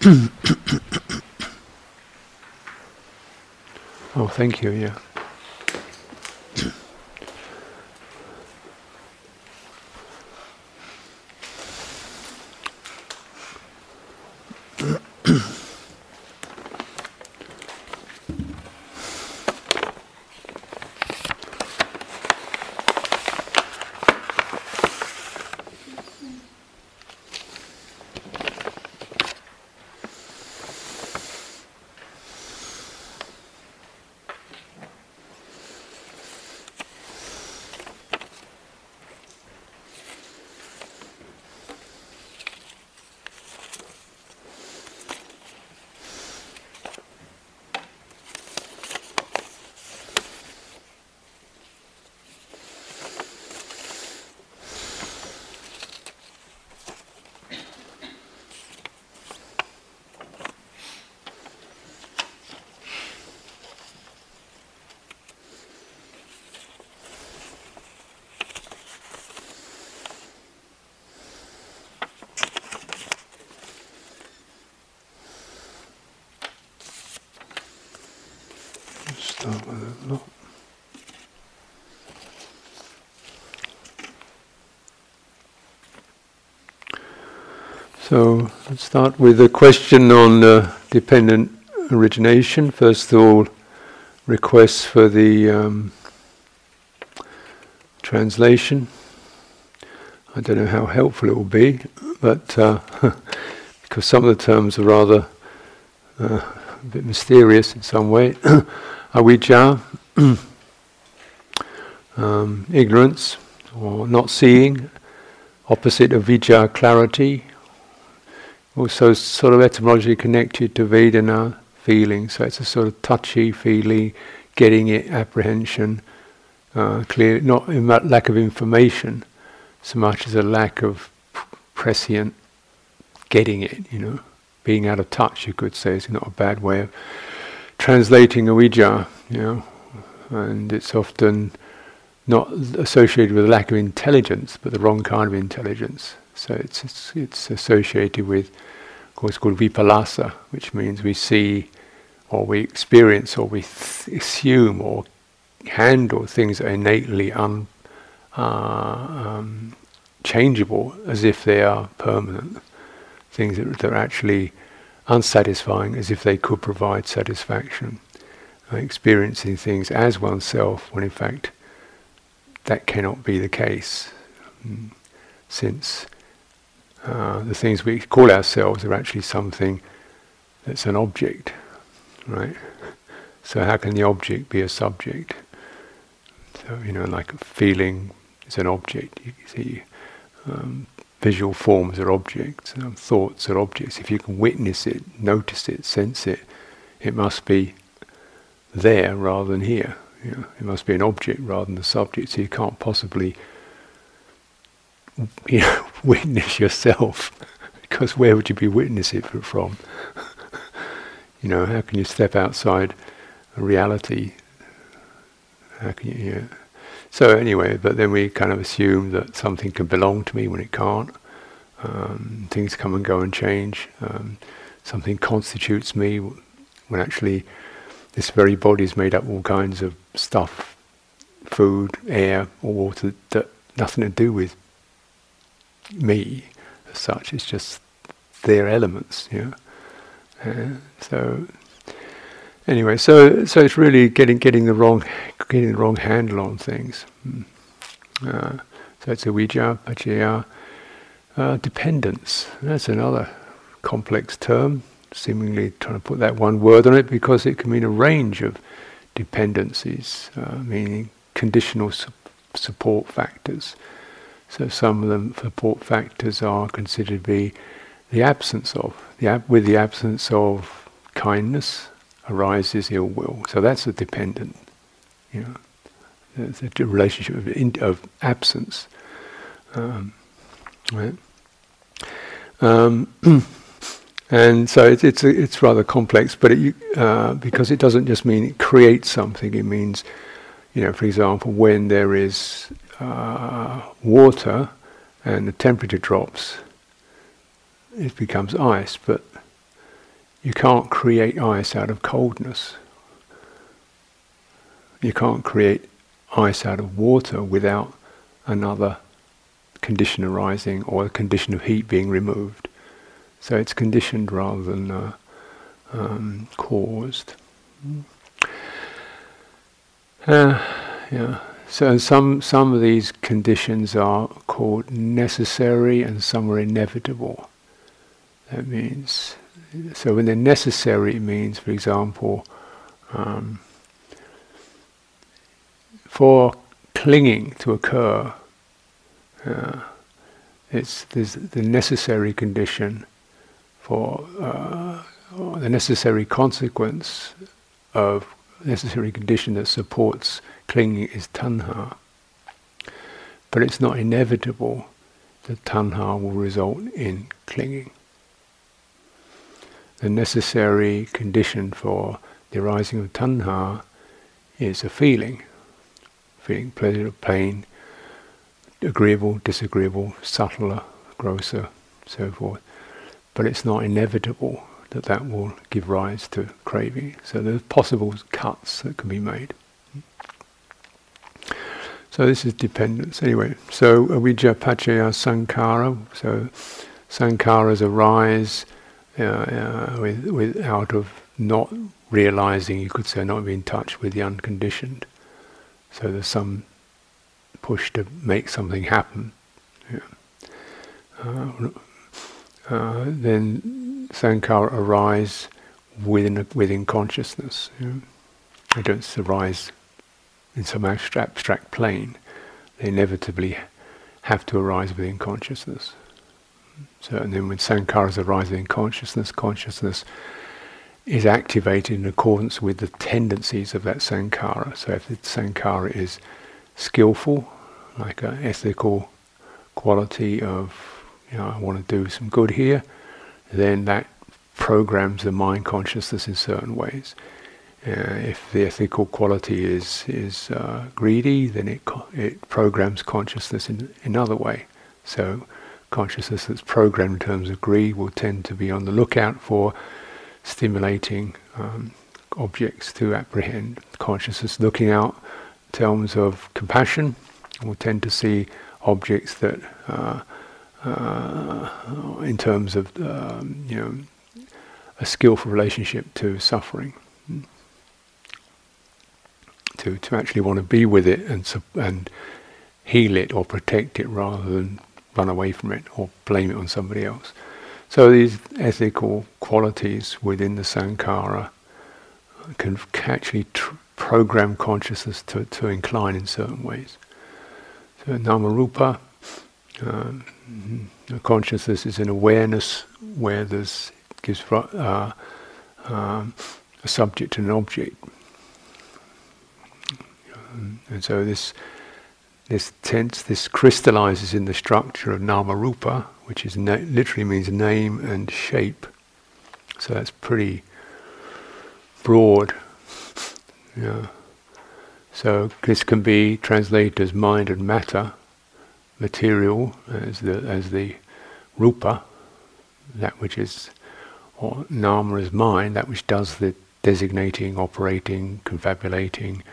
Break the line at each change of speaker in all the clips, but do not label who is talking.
oh, thank you, yeah. start with a So let's start with a question on uh, dependent origination. First of all, requests for the um, translation. I don't know how helpful it will be, but uh, because some of the terms are rather uh, a bit mysterious in some way. avijja, um, ignorance or not seeing, opposite of vijja, clarity, also sort of etymologically connected to Vedana, feeling, so it's a sort of touchy feeling, getting it, apprehension, uh, clear, not lack of information so much as a lack of prescient getting it, you know, being out of touch, you could say, is not a bad way of translating avijja, you know, and it's often not associated with a lack of intelligence, but the wrong kind of intelligence. So it's it's, it's associated with what's called vipallasa, which means we see, or we experience, or we th- assume, or handle things that are innately un, uh, um, changeable, as if they are permanent. Things that, that are actually unsatisfying as if they could provide satisfaction. Uh, experiencing things as oneself when in fact that cannot be the case. Mm. Since uh, the things we call ourselves are actually something that's an object, right? So how can the object be a subject? So you know, like a feeling is an object. You see, um, visual forms are objects, um, thoughts are objects. If you can witness it, notice it, sense it, it must be there rather than here. You know, it must be an object rather than the subject. So you can't possibly you know, witness yourself because where would you be witnessing it from? you know, how can you step outside reality? How can you? you know, so anyway, but then we kind of assume that something can belong to me when it can't. Um, things come and go and change. Um, something constitutes me when actually this very body is made up of all kinds of stuff, food, air, or water that nothing to do with me as such. It's just their elements, you know. Uh, so Anyway, so so it's really getting getting the wrong getting the wrong handle on things. Hmm. Uh, so it's avijja, paccaya, uh, dependence. That's another complex term. Seemingly trying to put that one word on it because it can mean a range of dependencies, uh, meaning conditional su- support factors. So some of the support factors are considered to be the absence of, the ab- with the absence of kindness, arises ill will. So that's a dependent, you know, a relationship of, in, of absence. Um, right? Um, and so it's it's, it's rather complex, but it, uh, because it doesn't just mean it creates something. It means, you know, for example, when there is uh, water and the temperature drops, it becomes ice, but you can't create ice out of coldness. You can't create ice out of water without another condition arising or a condition of heat being removed. So it's conditioned rather than uh, um, caused. Uh, yeah. So some some of these conditions are called necessary, and some are inevitable. That means so when they're necessary, it means, for example, um, for clinging to occur, uh, it's there's the necessary condition for uh, the necessary consequence of necessary condition that supports clinging is tanha. But it's not inevitable that tanha will result in clinging. The necessary condition for the arising of tanha is a feeling. Feeling pleasure, or pain, agreeable, disagreeable, subtler, grosser, so forth. But it's not inevitable that that will give rise to craving. So there's possible cuts that can be made. So this is dependence. Anyway, so avijja paccaya sankhara. So sankharas arise uh, uh, with, with out of not realizing, you could say, not being in touch with the unconditioned. So there's some push to make something happen. Yeah. Uh, uh, then sankhara arise within within consciousness. Know? They don't arise in some abstract, plane. They inevitably have to arise within consciousness. So, and then when sankharas arise in consciousness, consciousness is activated in accordance with the tendencies of that sankhara. So, if the sankhara is skillful, like an ethical quality of you know, I want to do some good here, then that programs the mind consciousness in certain ways. Uh, if the ethical quality is is uh, greedy, then it co- it programs consciousness in another way. So consciousness that's programmed in terms of greed will tend to be on the lookout for stimulating um, objects to apprehend. Consciousness looking out in terms of compassion will tend to see objects that uh, uh, in terms of um, you know a skillful relationship to suffering, to to actually want to be with it and and heal it or protect it rather than run away from it or blame it on somebody else. So these ethical qualities within the sankhara can actually tr- program consciousness to, to incline in certain ways. So namarupa um, consciousness is an awareness where there's gives uh, um, a subject and an object, Um, and so this this tense this crystallizes in the structure of nama rupa, which is na- literally means name and shape. So that's pretty broad. Yeah. So this can be translated as mind and matter material as the as the rupa, that which is or nama is mind, that which does the designating, operating, confabulating,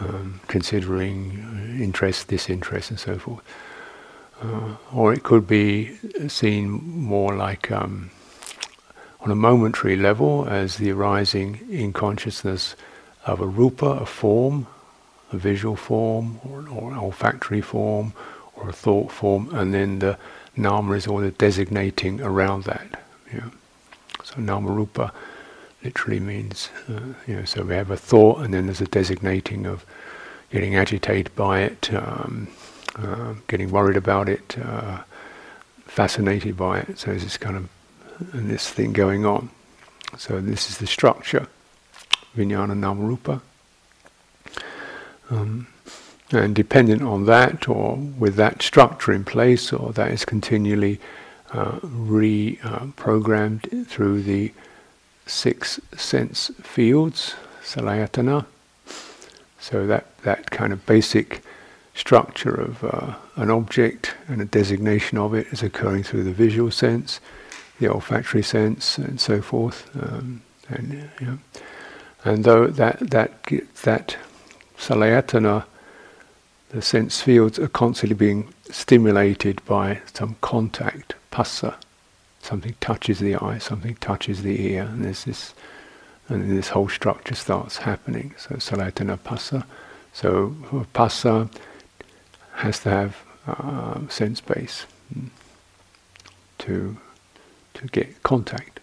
um, considering interest, disinterest, and so forth. Uh, or it could be seen more like um, on a momentary level as the arising in consciousness of a rupa, a form, a visual form, or, or an olfactory form, or a thought form, and then the nama is all the designating around that. Yeah. So nama rupa literally means, uh, you know, so we have a thought, and then there's a designating of getting agitated by it, um, uh, getting worried about it, uh, fascinated by it. So there's this kind of and this thing going on. So this is the structure, vijnana nama rupa. Um, and dependent on that, or with that structure in place, or that is continually uh, reprogrammed uh, through the six sense fields, salayatana. So that, that kind of basic structure of uh, an object and a designation of it is occurring through the visual sense, the olfactory sense and so forth. Um, and and though that that that salayatana, the sense fields are constantly being stimulated by some contact, phassa. Something touches the eye, something touches the ear, and there's this, and this whole structure starts happening. So salayatana phassa. So phassa has to have uh, sense base mm, to to get contact.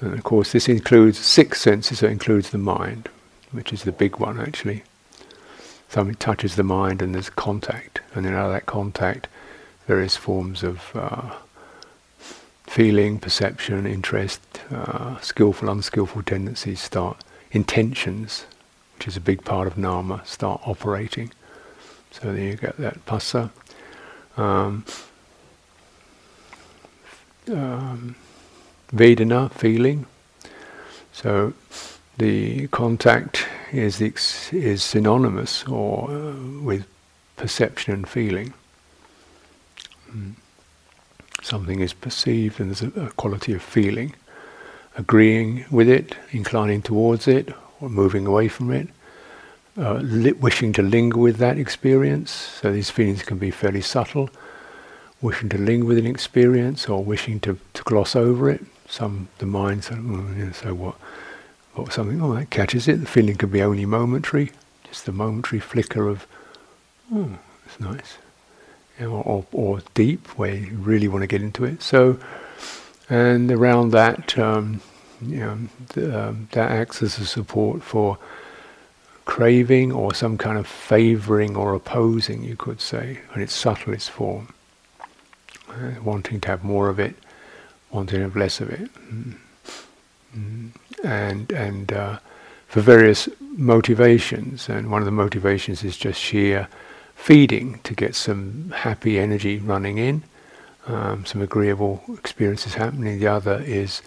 And of course, this includes six senses. So it includes the mind, which is the big one actually. Something touches the mind, and there's contact, and then out of that contact, various forms of uh, feeling, perception, interest, uh, skillful, unskillful tendencies start. Intentions, which is a big part of nama, start operating. So there you get that phassa. Um, um, Vedana, feeling. So the contact is ex- is synonymous or uh, with perception and feeling. Mm. Something is perceived, and there's a, a, quality of feeling, agreeing with it, inclining towards it, or moving away from it, uh, li- wishing to linger with that experience. So these feelings can be fairly subtle, wishing to linger with an experience or wishing to, to gloss over it. Some the mind says, you know, so what? Or something, oh, that catches it. The feeling can be only momentary, just a momentary flicker of, oh, it's nice. Or, or deep, where you really want to get into it. So, and around that, um, you know, the, um, that acts as a support for craving or some kind of favoring or opposing, you could say, And it's subtle in its subtlest form. Uh, wanting to have more of it, wanting to have less of it. Mm. Mm and and uh, for various motivations. And one of the motivations is just sheer feeding to get some happy energy running in, um, some agreeable experiences happening. The other is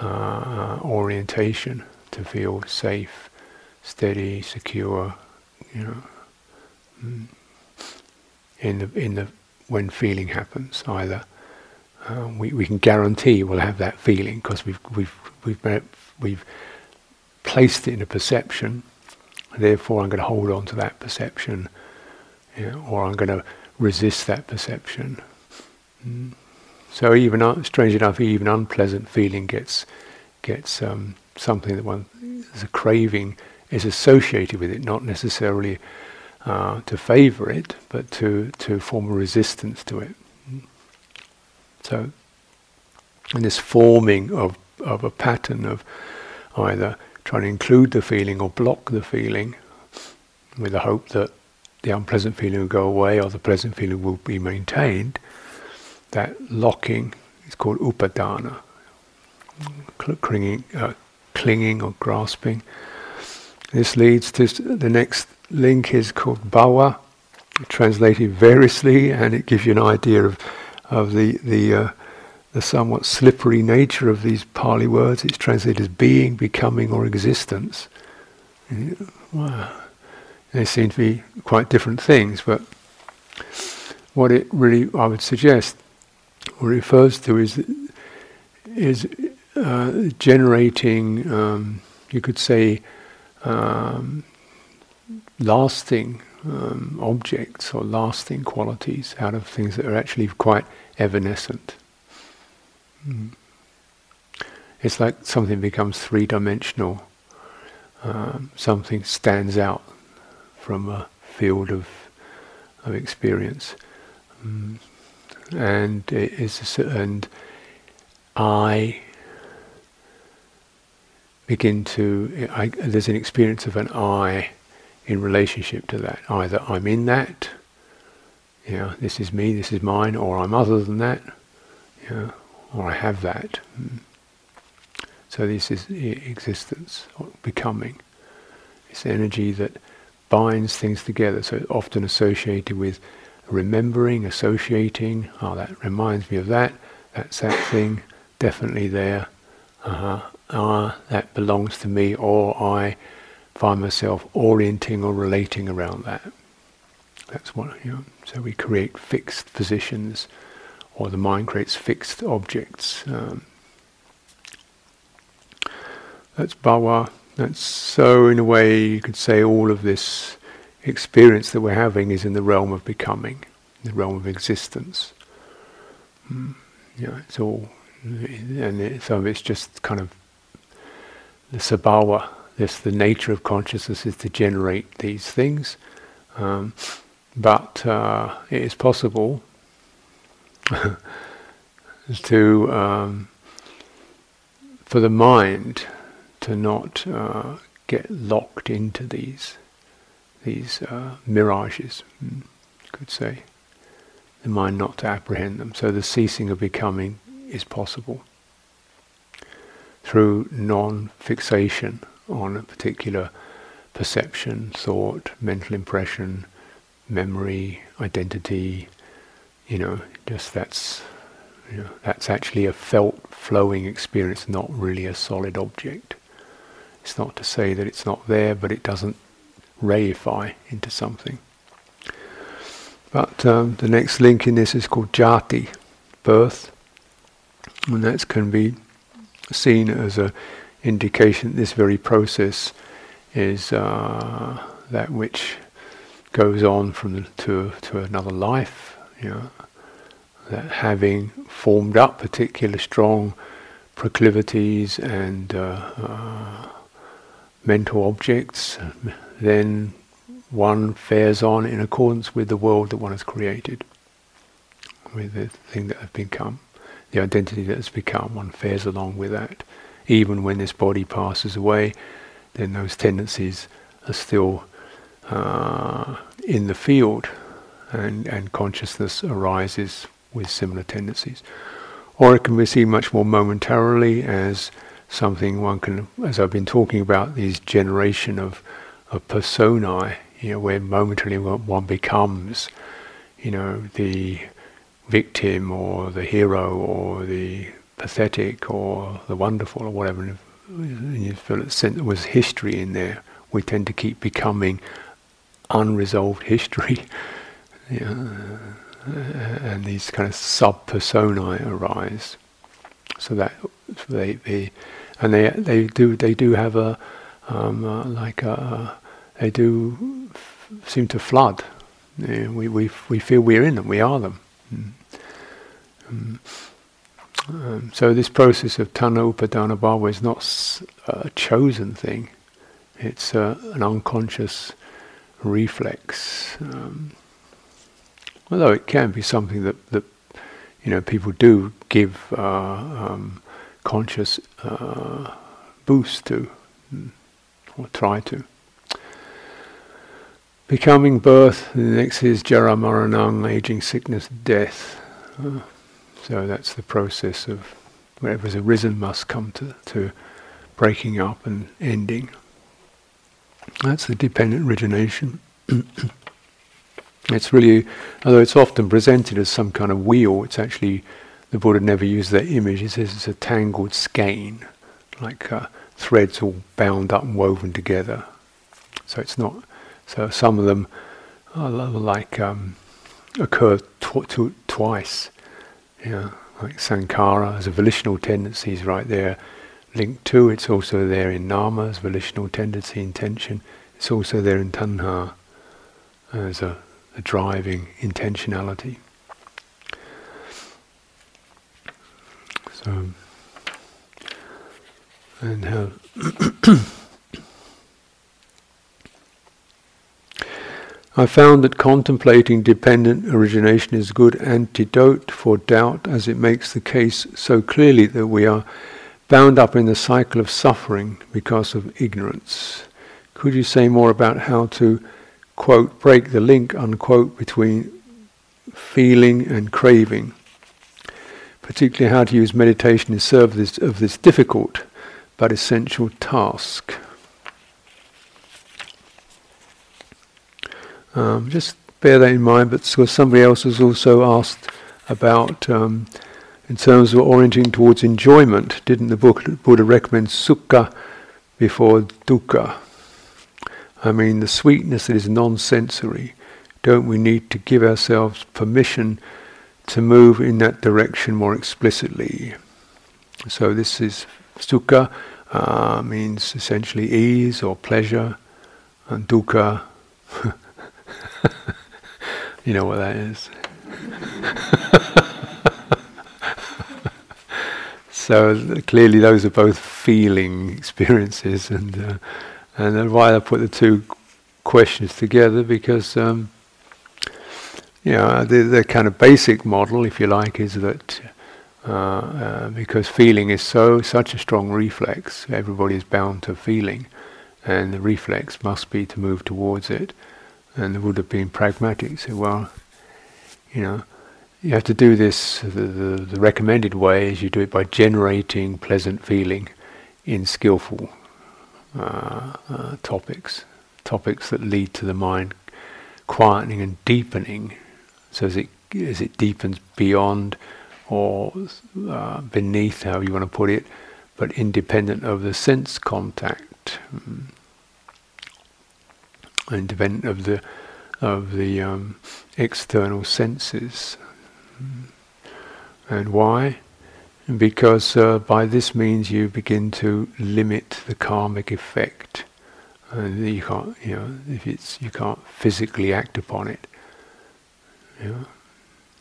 uh, orientation to feel safe, steady, secure. You know, mm, in the in the when feeling happens either. Uh, we, we can guarantee we'll have that feeling because we've we've we've we've placed it in a perception, therefore I'm going to hold on to that perception, know, or I'm going to resist that perception. Mm. So even uh, strange enough, even unpleasant feeling gets gets um, something that one is a craving is associated with it, not necessarily uh, to favour it, but to to form a resistance to it. Mm. So, in this forming of of a pattern of either trying to include the feeling or block the feeling with the hope that the unpleasant feeling will go away or the pleasant feeling will be maintained, that locking is called upadana, clinging, uh, clinging or grasping. This leads to the next link is called bhava, translated variously, and it gives you an idea of of the the uh, the somewhat slippery nature of these Pali words. It's translated as being, becoming, or existence. Wow. They seem to be quite different things, but what it really, I would suggest, refers to is is uh, generating, um, you could say, um, lasting um, objects or lasting qualities out of things that are actually quite evanescent. Mm. It's like something becomes three dimensional. Um, something stands out from a field of of experience, um, and it is a, and I begin to. I, there's an experience of an I in relationship to that. Either I'm in that, you know, this is me, this is mine, or I'm other than that, you know, or I have that. So this is existence, becoming. This energy that binds things together. So it's often associated with remembering, associating. Oh, that reminds me of that. That's that thing. Definitely there. Uh-huh. Ah, that belongs to me, or I find myself orienting or relating around that. That's what you know. So we create fixed positions or the mind creates fixed objects. Um, that's bhava. That's so, in a way, you could say all of this experience that we're having is in the realm of becoming, the realm of existence. Mm. Yeah, it's all, and it, of it's just kind of the sabhava. This the nature of consciousness is to generate these things, um, but uh, it is possible to um, for the mind to not uh, get locked into these these uh, mirages, you could say. The mind not to apprehend them. So the ceasing of becoming is possible through non-fixation on a particular perception, thought, mental impression, memory, identity, you know, just that's you know, that's actually a felt flowing experience, not really a solid object. It's not to say that it's not there, but it doesn't reify into something. But um, the next link in this is called jati, birth, and that can be seen as an indication that this very process is uh, that which goes on from the, to to another life. You know, that having formed up particular strong proclivities and uh, uh, mental objects, then one fares on in accordance with the world that one has created, with the thing that has become, the identity that has become. One fares along with that. Even when this body passes away, then those tendencies are still uh, in the field, and, and consciousness arises with similar tendencies. Or it can be seen much more momentarily as something one can, as I've been talking about, these generation of, of personae, you know, where momentarily one becomes, you know, the victim or the hero or the pathetic or the wonderful or whatever. And you feel that there was history in there. We tend to keep becoming unresolved history. and these kind of sub personae arise. So that they, they and they they do they do have a um, uh, like a, they do f- seem to flood. We we we feel we're in them. We are them. Mm. Um, um, so this process of tanha upadana bhava is not a chosen thing. It's uh, an unconscious reflex. Um, although it can be something that, that you know people do give uh, um, conscious uh, boost to, or try to. Becoming birth, the next is jara aging, sickness, death. Uh, so that's the process of whatever's arisen must come to, to breaking up and ending. That's the dependent origination. it's really, although it's often presented as some kind of wheel, it's actually the Buddha never used that image. He says it's a tangled skein, like uh, threads all bound up and woven together. So it's not. So some of them are like um, occur tw- tw- twice. Yeah, like sankhara as a volitional tendency is right there linked to. It's also there in nama as volitional tendency, intention. It's also there in tanha as a, a driving intentionality. So, and how I found that contemplating dependent origination is a good antidote for doubt as it makes the case so clearly that we are bound up in the cycle of suffering because of ignorance. Could you say more about how to, quote, break the link, unquote, between feeling and craving? particularly how to use meditation in service of this difficult but essential task. Um, just bear that in mind, but somebody else has also asked about, um, in terms of orienting towards enjoyment, didn't the Buddha recommend sukha before dukkha? I mean, the sweetness that is non sensory. Don't we need to give ourselves permission to move in that direction more explicitly. So this is sukha uh, means essentially ease or pleasure, and dukkha, you know what that is. so clearly, those are both feeling experiences, and uh, and then why I put the two questions together because. Um, you know, the, the kind of basic model, if you like, is that uh, uh, because feeling is so such a strong reflex, everybody is bound to feeling, and the reflex must be to move towards it. And it would have been pragmatic, said, "Well, you know, you have to do this. The, the, the recommended way is you do it by generating pleasant feeling in skillful topics, topics that lead to the mind quietening and deepening so as it as it deepens beyond or uh, beneath, how you want to put it, but independent of the sense contact, mm. independent of the of the um, external senses. Mm. And why? Because uh, by this means you begin to limit the karmic effect, and you can't, you know, if it's you can't physically act upon it. Yeah.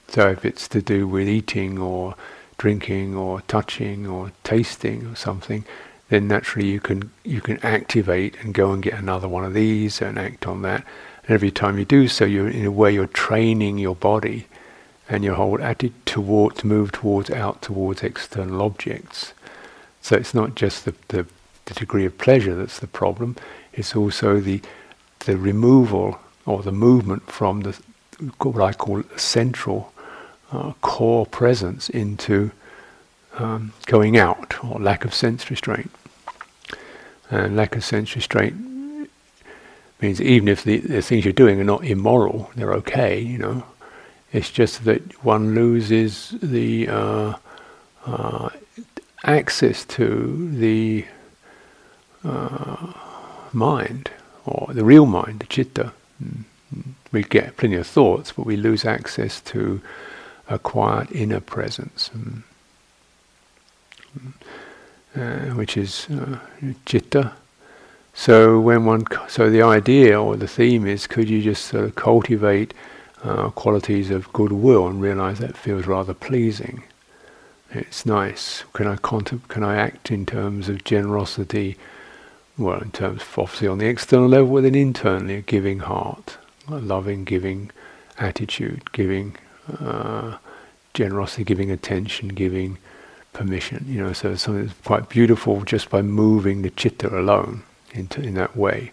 So if it's to do with eating or drinking or touching or tasting or something, then naturally you can you can activate and go and get another one of these and act on that. And every time you do so, you're in a way you're training your body and your whole attitude toward to move towards out towards external objects. So it's not just the, the, the degree of pleasure that's the problem; it's also the the removal or the movement from the what I call central uh, core presence into um, going out or lack of sense restraint. And lack of sense restraint means even if the, the things you're doing are not immoral, they're okay, you know. It's just that one loses the uh, uh, access to the uh, mind, or the real mind, the citta. Mm we get plenty of thoughts, but we lose access to a quiet inner presence, um, uh, which is uh, citta. So when one, so the idea or the theme is, could you just sort of cultivate uh, qualities of goodwill and realize that feels rather pleasing? It's nice. Can I contem- Can I act in terms of generosity? Well, in terms of obviously on the external level, with an internally a giving heart a loving, giving attitude, giving uh, generosity, giving attention, giving permission. You know, so something that's quite beautiful just by moving the citta alone into in that way,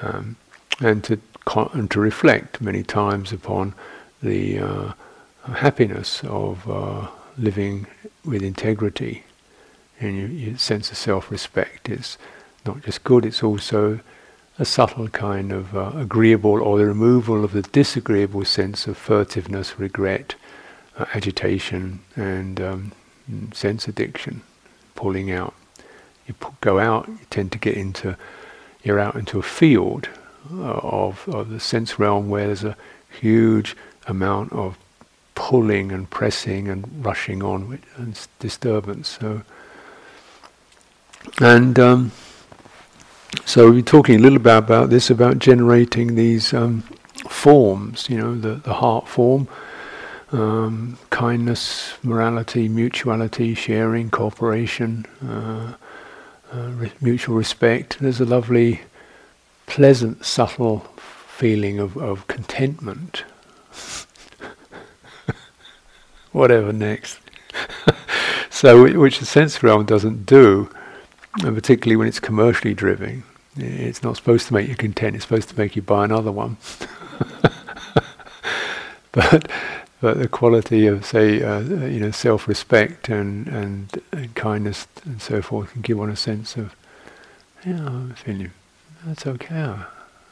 um, and to and to reflect many times upon the uh, happiness of uh, living with integrity, and your, sense of self-respect is not just good; it's also a subtle kind of uh, agreeable or the removal of the disagreeable sense of furtiveness, regret, uh, agitation, and um, sense addiction, pulling out. You go out, you tend to get into, you're out into a field of, of the sense realm where there's a huge amount of pulling and pressing and rushing on and disturbance. So, and um, so we're talking a little bit about this, about generating these um, forms, you know, the, the heart form, um, kindness, morality, mutuality, sharing, cooperation, uh, uh, re- mutual respect. There's a lovely, pleasant, subtle feeling of, of contentment. Whatever next. so, which the sense realm doesn't do and particularly when it's commercially driven. It's not supposed to make you content. It's supposed to make you buy another one. but but the quality of say uh, you know self-respect and, and, and kindness and so forth can give one a sense of yeah I'm feeling that's okay.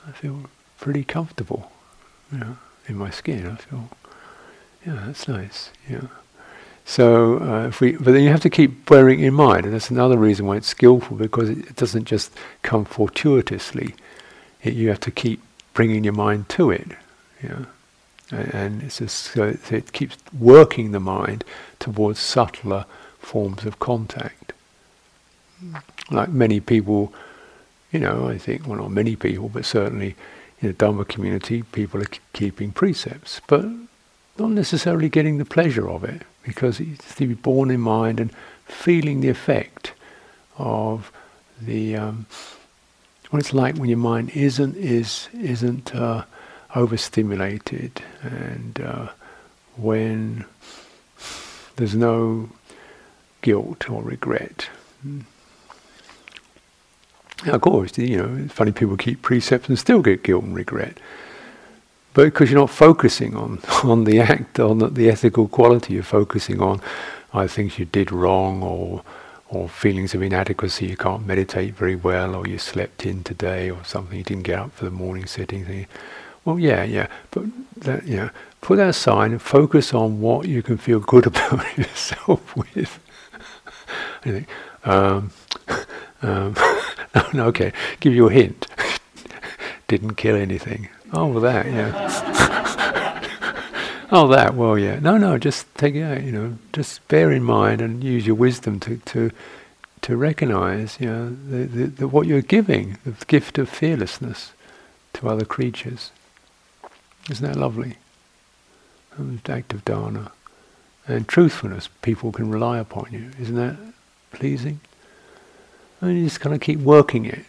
I feel pretty comfortable. You know, in my skin. I feel yeah that's nice. Yeah. So uh, if we, but then you have to keep bearing in mind, and that's another reason why it's skillful because it, it doesn't just come fortuitously. It, you have to keep bringing your mind to it. Yeah. and it's just, so it keeps working the mind towards subtler forms of contact. Like many people, you know, I think, well, not many people, but certainly in the Dharma community, people are keeping precepts, but not necessarily getting the pleasure of it, because it's to be born in mind and feeling the effect of the um, what it's like when your mind isn't is isn't uh, overstimulated and uh, when there's no guilt or regret. Mm. Of course, you know, funny people keep precepts and still get guilt and regret. But because you're not focusing on, on the act, on the, the ethical quality, you're focusing on either things you did wrong or or feelings of inadequacy, you can't meditate very well, or you slept in today, or something, you didn't get up for the morning sitting. Well, yeah, yeah, but that, yeah, put that aside and focus on what you can feel good about yourself with. I think, um, um, no, oh, okay, give you a hint. Didn't kill anything. Oh, that, yeah. oh, that, well, yeah. No, no, just take it out, you know, just bear in mind and use your wisdom to, to, to recognize, you know, the, the, the, what you're giving, the gift of fearlessness to other creatures. Isn't that lovely? An act of dana. And truthfulness, people can rely upon you. Isn't that pleasing? And you just kind of keep working it.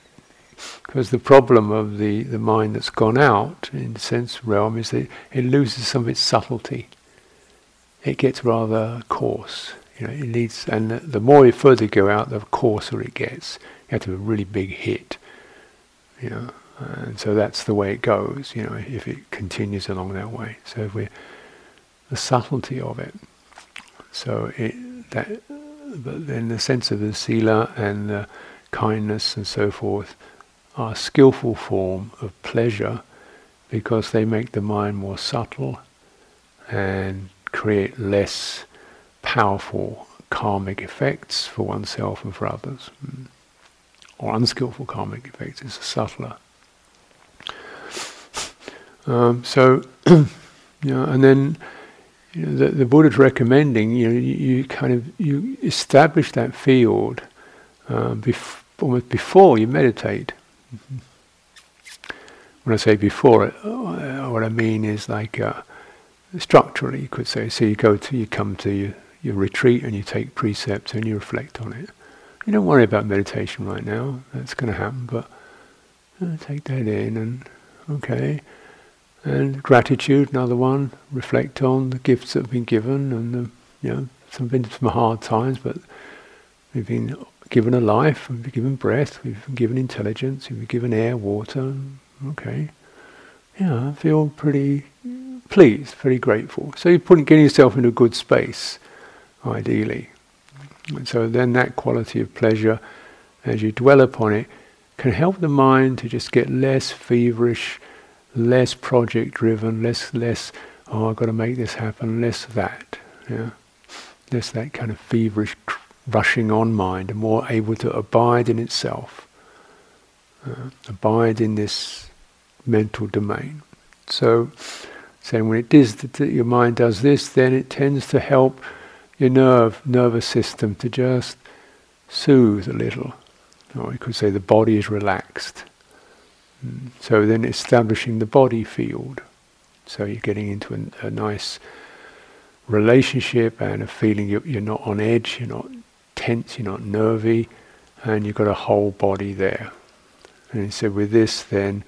Because the problem of the, the mind that's gone out in the sense realm is that it loses some of its subtlety. It gets rather coarse. You know, it needs, and the, the more you further go out, the coarser it gets. You have to have a really big hit. You know, and so that's the way it goes, you know, if it continues along that way. So if we the subtlety of it. So it that but then the sense of the sila and the kindness and so forth are skillful form of pleasure because they make the mind more subtle and create less powerful karmic effects for oneself and for others. Mm. Or unskillful karmic effects is subtler. Um, so, yeah, and then you know, the, the Buddha's recommending you know you, you, kind of you establish that field um, bef- almost before you meditate. Mm-hmm. When I say before, uh, what I mean is like uh, structurally, you could say. So you go to you come to your, your retreat and you take precepts and you reflect on it. You don't worry about meditation right now; that's going to happen. But uh, take that in and okay and gratitude, another one. Reflect on the gifts that have been given, and the, you know, some been some hard times, but we've been given a life, we've been given breath, we've been given intelligence, we've been given air, water. Okay, yeah, I feel pretty pleased, pretty grateful. So you're putting, getting yourself into a good space, ideally. And so then that quality of pleasure, as you dwell upon it, can help the mind to just get less feverish less project driven, less less oh I've got to make this happen, less that, yeah, less that kind of feverish rushing on mind, and more able to abide in itself, uh, abide in this mental domain. So, saying when it is that your mind does this, then it tends to help your nerve nervous system to just soothe a little, or you could say the body is relaxed. So then establishing the body field. So you're getting into a, nice relationship and a feeling you're, you're, not on edge, you're not tense, you're not nervy, and you've got a whole body there. And so with this, then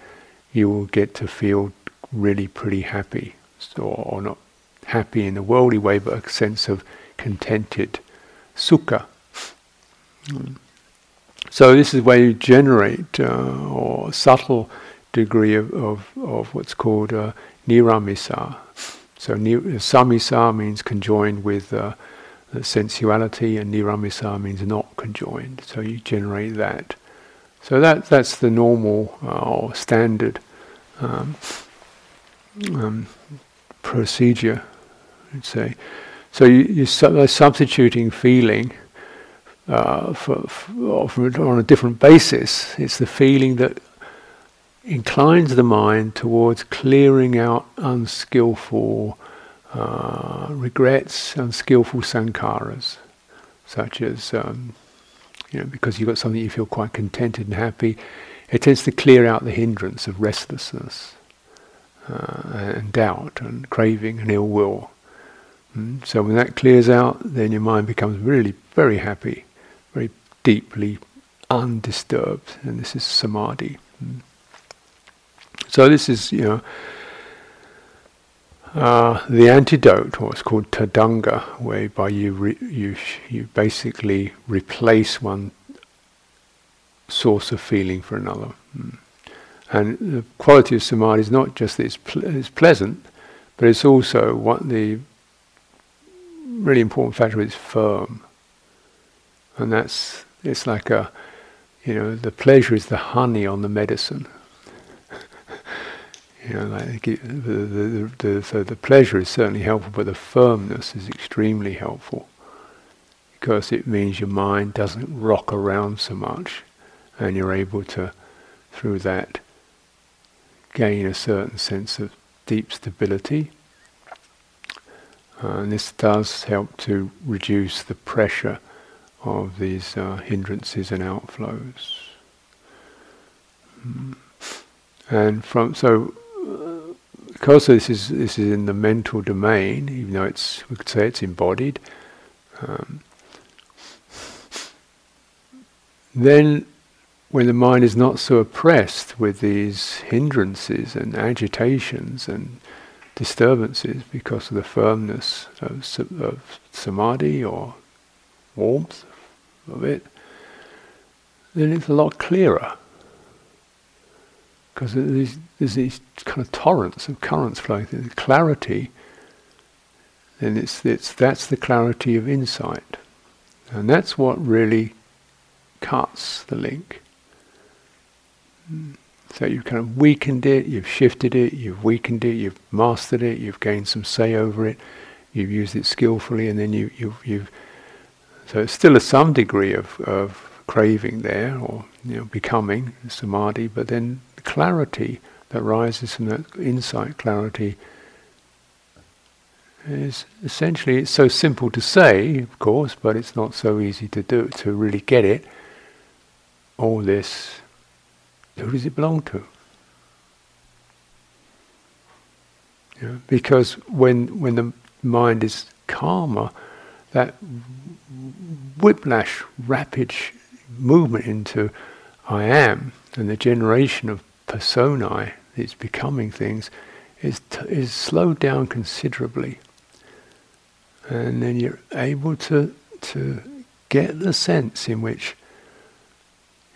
you will get to feel really pretty happy, so, or not happy in a worldly way, but a sense of contented sukha. Mm. So this is where you generate uh, or subtle degree of, of, of what's called uh, niramisa. So ni- samisa means conjoined with uh, sensuality, and niramisa means not conjoined. So you generate that. So that that's the normal uh, or standard um, um, procedure, I'd say. So you, you're su- substituting feeling uh, for, for, on a different basis. It's the feeling that inclines the mind towards clearing out unskillful uh, regrets, unskillful sankharas, such as, um, you know, because you've got something you feel quite contented and happy, it tends to clear out the hindrance of restlessness uh, and doubt and craving and ill will. Mm? So when that clears out, then your mind becomes really very happy, very deeply undisturbed, and this is samadhi. Mm? So this is, you know, uh, the antidote, what's called tadanga, whereby you re- you sh- you basically replace one source of feeling for another. Mm. And the quality of samadhi is not just that it's, it's pleasant, but it's also what the really important factor is firm. And that's it's like a you know the pleasure is the honey on the medicine. you know, like the, the, the, so the pleasure is certainly helpful, but the firmness is extremely helpful because it means your mind doesn't rock around so much, and you're able to, through that, gain a certain sense of deep stability. Uh, and this does help to reduce the pressure of these uh, hindrances and outflows. Mm. And from so, uh, because this is this is in the mental domain, even though it's we could say it's embodied. Um, then when the mind is not so oppressed with these hindrances and agitations and disturbances because of the firmness of, of samadhi or warmth of it, then it's a lot clearer. Because there's, there's these kind of torrents of currents flowing through. The clarity, then it's, it's, that's the clarity of insight. And that's what really cuts the link. So you've kind of weakened it, you've shifted it, you've weakened it, you've mastered it, you've gained some say over it, you've used it skillfully, and then you, you, you've. So still a some degree of, of craving there, or you know, becoming samadhi, but then the clarity that rises from that insight clarity is essentially it's so simple to say, of course, but it's not so easy to do to really get it. All this who does it belong to? Because when when the mind is calmer, that whiplash, rapid sh- movement into I am and the generation of personae, these becoming things, is t- is slowed down considerably, and then you're able to to get the sense in which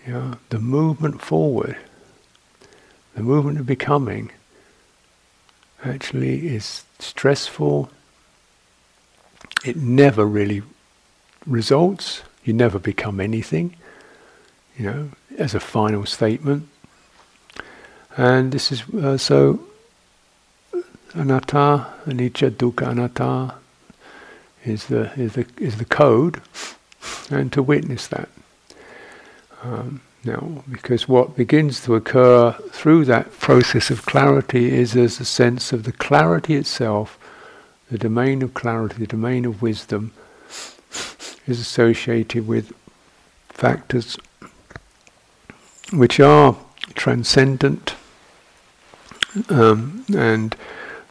you know, the movement forward, the movement of becoming, actually is stressful. It never really results. You never become anything, you know, as a final statement. And this is uh, so anatta, anicca, dukkha, anatta is the is the is the code, and to witness that. Um, now, because what begins to occur through that process of clarity is as a sense of the clarity itself, the domain of clarity, the domain of wisdom, is associated with factors which are transcendent. Um, and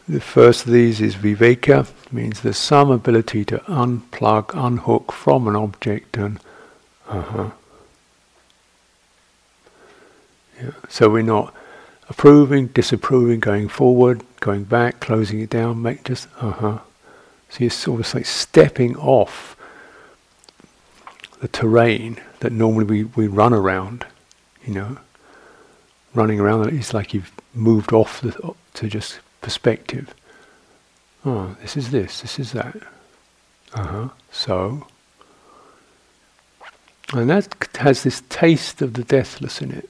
the first of these is viveka, means there's some ability to unplug, unhook from an object and uh-huh, yeah. So we're not approving, disapproving, going forward, going back, closing it down, make just uh huh. So you're sort of like stepping off the terrain that normally we, we run around, you know. Running around it's like you've moved off the, to just perspective. Oh, this is this, this is that. Uh huh. So. And that has this taste of the deathless in it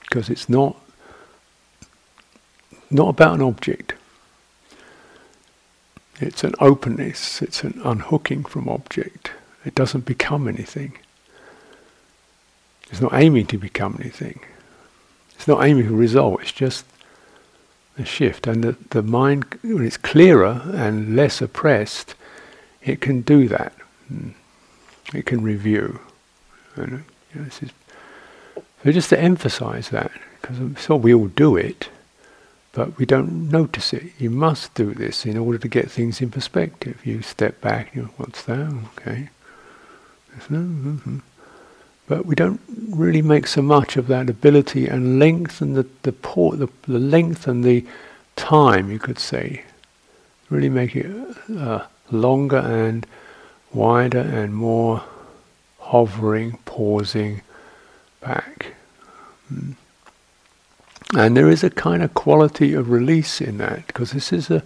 because it's not not about an object. It's an openness, it's an unhooking from object. It doesn't become anything. It's not aiming to become anything. It's not aiming for result, it's just a shift. And the, the mind, when it's clearer and less oppressed, it can do that. Hmm. It can review. And, you know, is, so just to emphasize that, because I'm sure we all do it, but we don't notice it. You must do this in order to get things in perspective. You step back, you know, what's that? Okay. Mm-hmm. But we don't really make so much of that ability and lengthen the the, port, the, the length and the time, you could say. Really make it uh, longer and wider and more hovering, pausing back. Mm. And there is a kind of quality of release in that, because this is a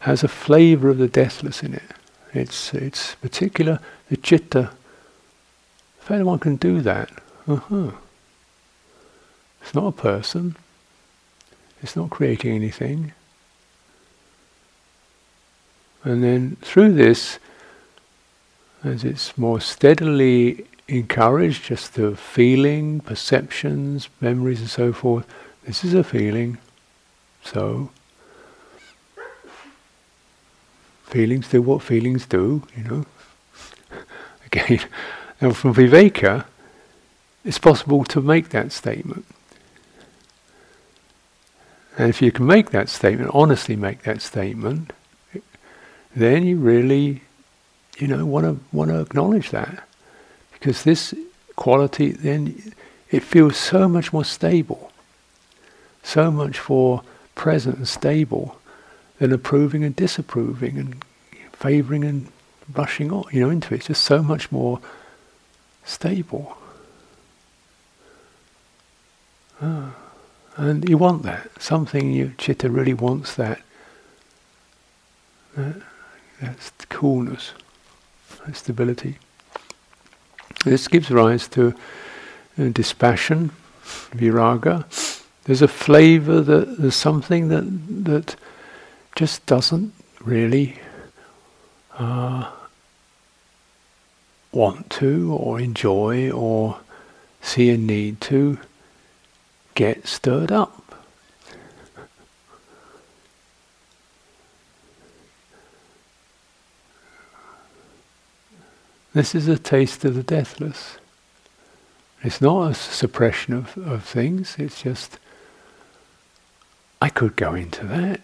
has a flavour of the deathless in it. It's it's particular the citta. If anyone can do that, uh-huh. It's not a person. It's not creating anything. And then through this, as it's more steadily encouraged, just the feeling, perceptions, memories, and so forth, this is a feeling. So, feelings do what feelings do, you know. Again, and from Viveka, it's possible to make that statement. And if you can make that statement, honestly make that statement, then you really, you know, want to want to acknowledge that, because this quality then it feels so much more stable so much more present and stable than approving and disapproving and favouring and rushing on, you know, into it. It's just so much more stable. Ah. And you want that. Something you citta really wants that. that that's coolness, that stability. This gives rise to uh, dispassion, viraga, there's a flavour that there's something that that just doesn't really uh, want to or enjoy or see a need to get stirred up. This is a taste of the deathless. It's not a suppression of, of things, it's just I could go into that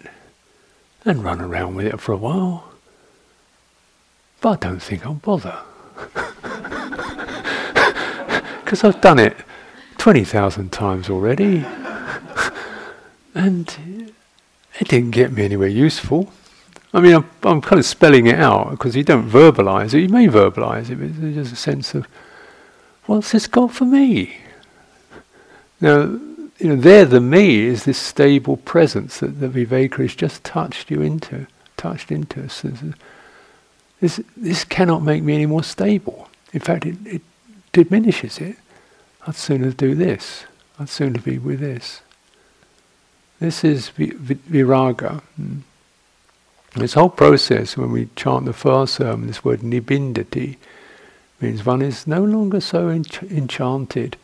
and run around with it for a while, but I don't think I'll bother. Because I've done it 20,000 times already, and it didn't get me anywhere useful. I mean, I'm, I'm kind of spelling it out because you don't verbalize it. You may verbalize it, but there's just a sense of, what's this got for me? Now, you know, there the me is this stable presence that the Viveka has just touched you into, touched into us. This, this cannot make me any more stable. In fact, it, it diminishes it. I'd sooner do this. I'd sooner be with this. This is viraga. Hmm. This whole process, when we chant the first sermon, this word nibbindati, means one is no longer so ench- enchanted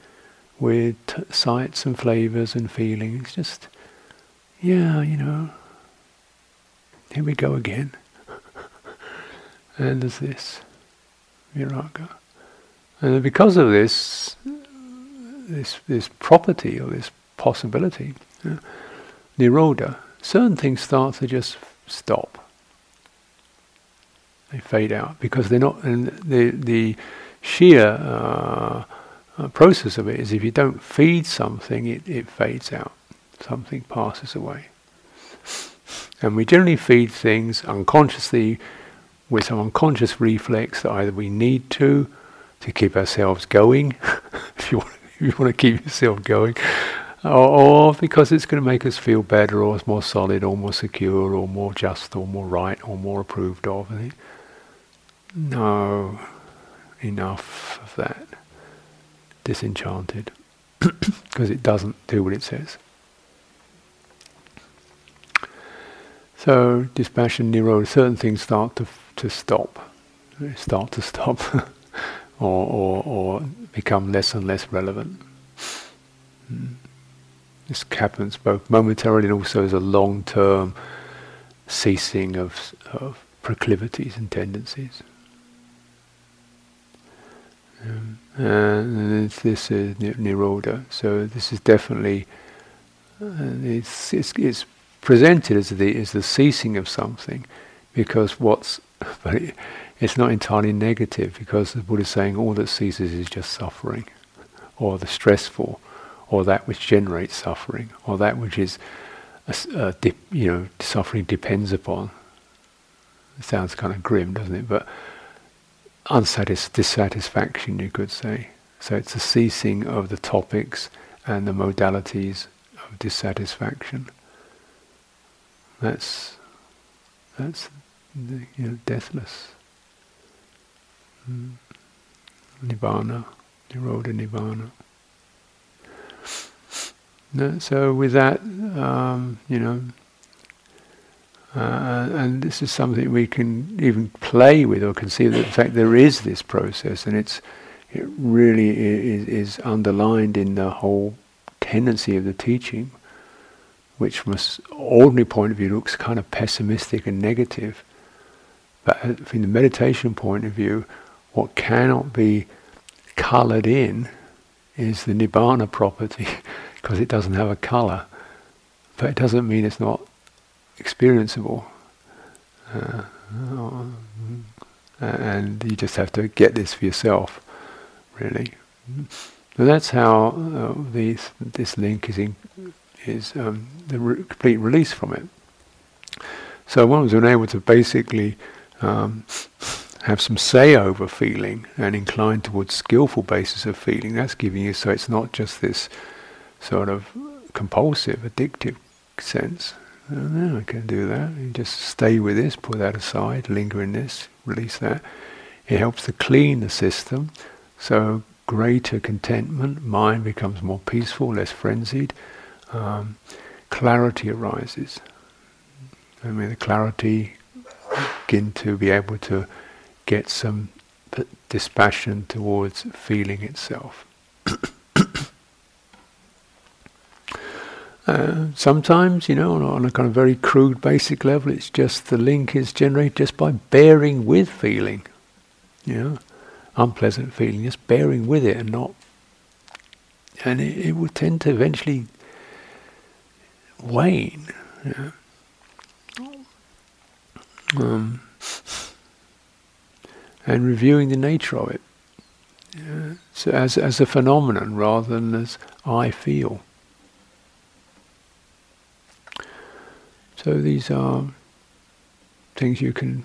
with t- sights and flavors and feelings. Just, yeah, you know, here we go again. and there's this, viraga. And because of this, this, this property or this possibility, uh, nirodha, certain things start to just stop. They fade out because they're not, and the, the sheer uh, uh, process of it is if you don't feed something, it, it fades out. Something passes away. And we generally feed things unconsciously with some unconscious reflex that either we need to, to keep ourselves going, if, you want, if you want to keep yourself going, or, or because it's going to make us feel better, or more solid, or more secure, or more just, or more right, or more approved of. No, enough of that disenchanted because it doesn't do what it says. So dispassion, nirodha, certain things start to to stop, they start to stop, or, or or become less and less relevant. Mm. this happens both momentarily and also as a long-term ceasing of, of proclivities and tendencies. Um, and this is nirodha. So this is definitely uh, it's, it's, it's presented as the as the ceasing of something, because what's it's not entirely negative because the Buddha is saying all that ceases is just suffering, or the stressful, or that which generates suffering, or that which is, uh, dip, you know, suffering depends upon. It sounds kind of grim, doesn't it? But unsatis- dissatisfaction, you could say. So it's a ceasing of the topics and the modalities of dissatisfaction. That's that's you know deathless. Mm. Nibbana, Nirodha Nibbana. So with that, um, you know, uh, and this is something we can even play with or conceive that in fact there is this process, and it's it really is, is underlined in the whole tendency of the teaching, which from an ordinary point of view looks kind of pessimistic and negative, but from the meditation point of view, what cannot be coloured in is the nibbana property. because it doesn't have a color. But it doesn't mean it's not experienceable. Uh, and you just have to get this for yourself, really. So that's how uh, these, this link is in, is um, the re- complete release from it. So one was able to basically um, have some say over feeling and incline towards skillful basis of feeling. That's giving you so it's not just this sort of compulsive, addictive sense. Oh, I can do that. You just stay with this, put that aside, linger in this, release that. It helps to clean the system, so greater contentment, mind becomes more peaceful, less frenzied, um, clarity arises. I mean, the clarity begin to be able to get some dispassion towards feeling itself. Uh, sometimes, you know, on, on, a kind of very crude, basic level, it's just the link is generated just by bearing with feeling, you know, unpleasant feeling, just bearing with it and not, and it, it will tend to eventually wane. You know. um, and reviewing the nature of it yeah, so as as a phenomenon rather than as I feel. So these are things you can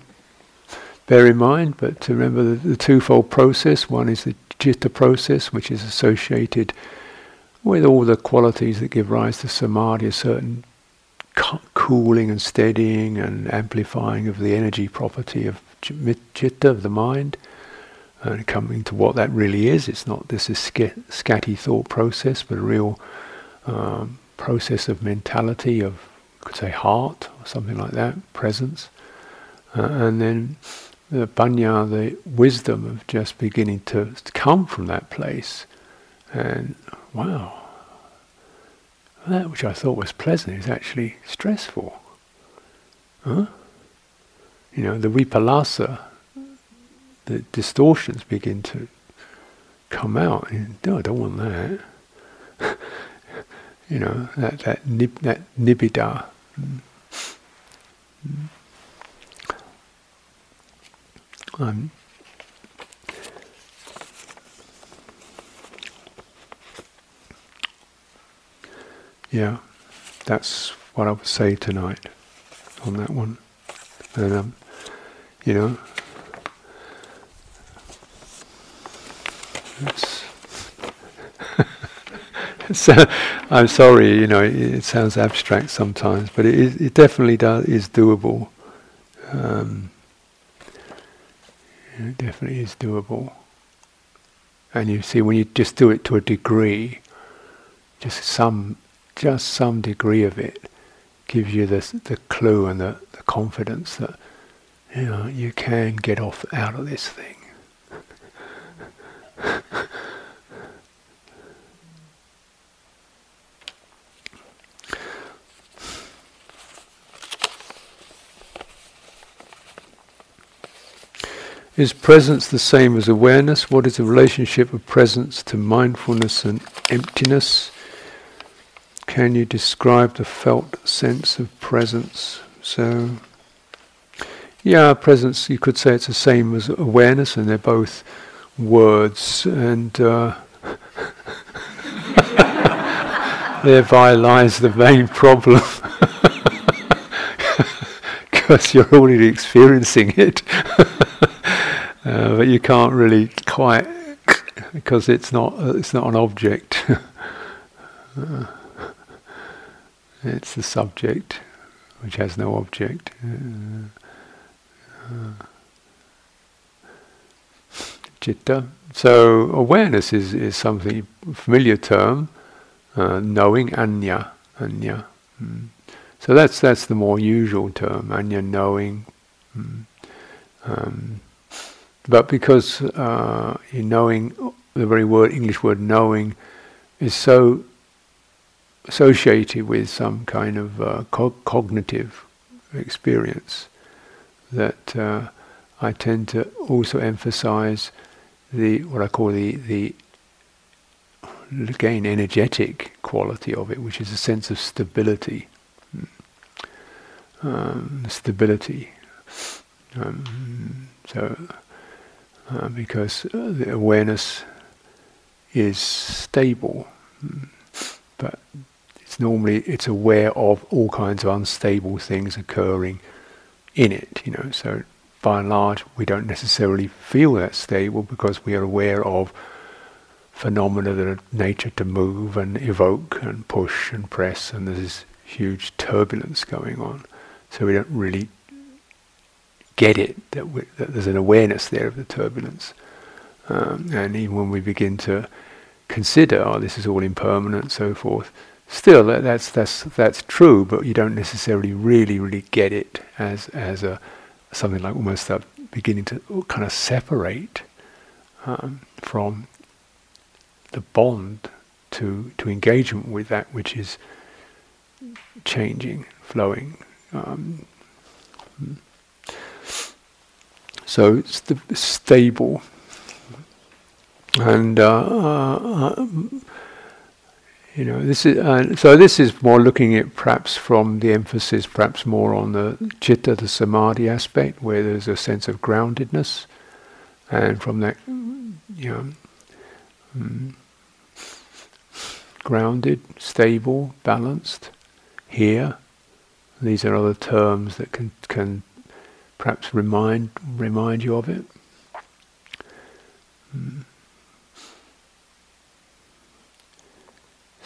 bear in mind, but to remember the, the twofold process. One is the citta process, which is associated with all the qualities that give rise to samadhi, a certain cooling and steadying and amplifying of the energy property of citta, of the mind. And coming to what that really is, it's not this is scatty thought process, but a real um, process of mentality, of could say heart or something like that, presence. Uh, and then the panya, the wisdom of just beginning to come from that place. And wow, that which I thought was pleasant is actually stressful. Huh? You know, the vipallasa, the distortions begin to come out. no, I don't want that. you know, that that, nib, that nibbida, um, yeah, that's what I would say tonight on that one. And, um, you know, so I'm sorry, you know, it, it, sounds abstract sometimes, but it, is, it definitely does, is doable. Um, it definitely is doable. And you see, when you just do it to a degree, just some, just some degree of it gives you the the clue and the, the confidence that you know, you can get off out of this thing. Is presence the same as awareness? What is the relationship of presence to mindfulness and emptiness? Can you describe the felt sense of presence? So, yeah, presence, you could say it's the same as awareness, and they're both words, and uh, thereby lies the main problem. Because you're already experiencing it. Uh, but you can't really quite because it's not it's not an object. uh, it's the subject which has no object. Uh, citta. So awareness is, is something familiar term, uh, knowing anya, anya. Mm. So that's that's the more usual term, anya knowing. Mm. Um, but because uh, in knowing, the very word English word knowing, is so associated with some kind of uh, co- cognitive experience that uh, I tend to also emphasize the what I call the the again energetic quality of it, which is a sense of stability. Um, stability. Um, so uh, because the awareness is stable, mm, but it's normally it's aware of all kinds of unstable things occurring in it. You know, so by and large, we don't necessarily feel that stable because we are aware of phenomena that are nature to move and evoke and push and press, and there's this huge turbulence going on. So we don't really get it that, we, that there's an awareness there of the turbulence. Um, and even when we begin to consider, oh, this is all impermanent, so forth, still that's that's that's true, but you don't necessarily really really get it as as a something like almost beginning to kind of separate um, from the bond to to engagement with that which is changing, flowing. Um. So it's the stable. And uh, uh, you know, this is uh, so. This is more looking at perhaps from the emphasis, perhaps more on the citta, the samadhi aspect, where there's a sense of groundedness, and from that, you know, mm, grounded, stable, balanced. Here, these are other terms that can can perhaps remind remind you of it. Hmm.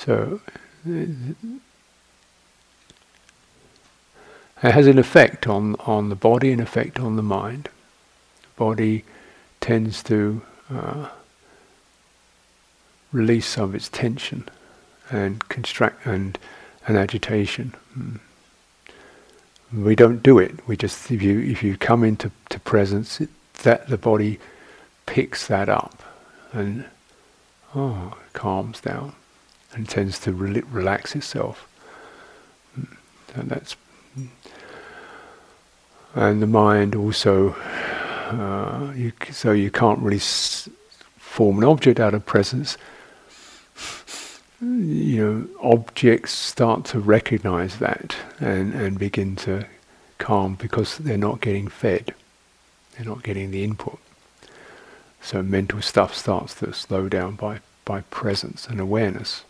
So it has an effect on, on the body, an effect on the mind. The body tends to uh, release some of its tension and constract and, and agitation. Mm. We don't do it. We just if you if you come into to presence, it, that the body picks that up and oh calms down and tends to re- relax itself. Mm. And that's and the mind also. Uh, you, so you can't really s- form an object out of presence you know, objects start to recognize that and, and begin to calm because they're not getting fed. They're not getting the input. So mental stuff starts to slow down by, by presence and awareness.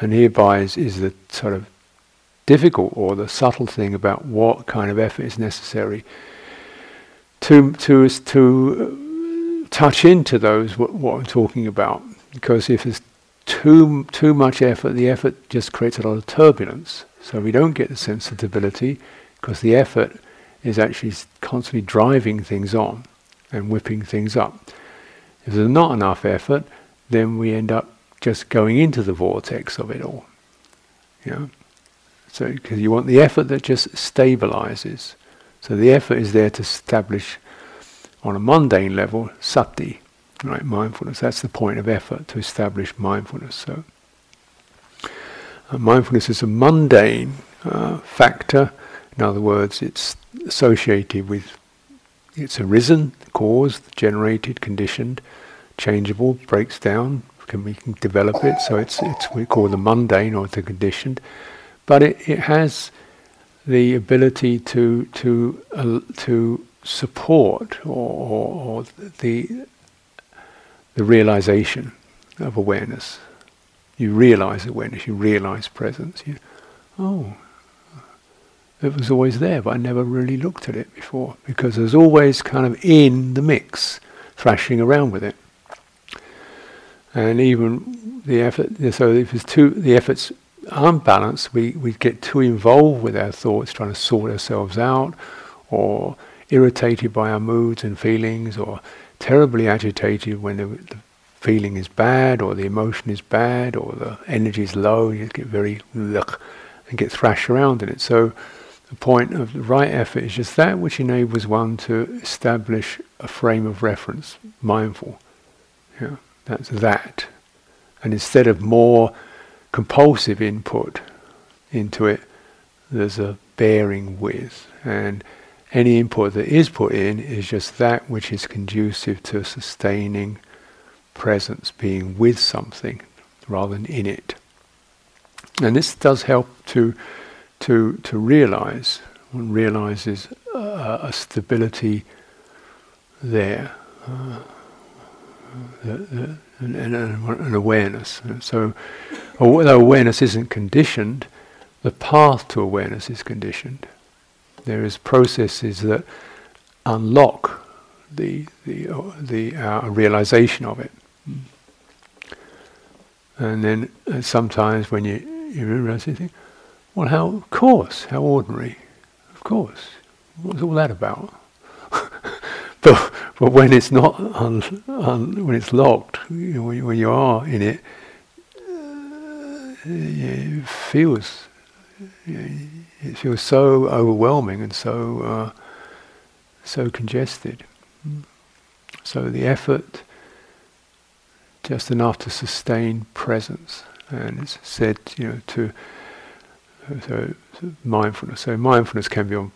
And hereby is, is the sort of difficult or the subtle thing about what kind of effort is necessary to, to, to uh, touch into those what, what I'm talking about. Because if there's too too much effort, the effort just creates a lot of turbulence. So we don't get the sensitivity because the effort is actually constantly driving things on and whipping things up. If there's not enough effort, then we end up just going into the vortex of it all. Know? So because you want the effort that just stabilizes. So the effort is there to establish on a mundane level sati, Right, mindfulness. That's the point of effort to establish mindfulness. So, uh, mindfulness is a mundane uh, factor. In other words, it's associated with it's arisen, caused, generated, conditioned, changeable, breaks down, can we can develop it. So it's it's we call the mundane or the conditioned, but it, it has the ability to to uh, to support or, or, or the the realization of awareness. You realize awareness. You realize presence. You, oh, it was always there, but I never really looked at it before because it was always kind of in the mix, thrashing around with it. And even the effort, so if it's too, the efforts unbalanced, we, we get too involved with our thoughts, trying to sort ourselves out, or irritated by our moods and feelings, or terribly agitated when the, the feeling is bad, or the emotion is bad, or the energy is low, you get very ugh, and get thrashed around in it. So the point of the right effort is just that which enables one to establish a frame of reference, mindful. Yeah, that's that. And instead of more compulsive input into it, there's a bearing with. And any input that is put in is just that which is conducive to sustaining presence, being with something rather than in it. And this does help to to to realize. One realizes uh, a stability there, uh, and, and, an awareness. So, although awareness isn't conditioned, the path to awareness is conditioned. There is processes that unlock the the the uh, realization of it. And then uh, sometimes when you you realize you think, well, how, of course, how ordinary. Of course. What's all that about? But, but when it's not, un, un, when it's locked, you know, when, you are in it, uh, it feels, it feels so overwhelming and so, uh, so congested. So the effort, just enough to sustain presence. And it's said, you know, to so, so, mindfulness. So mindfulness can be on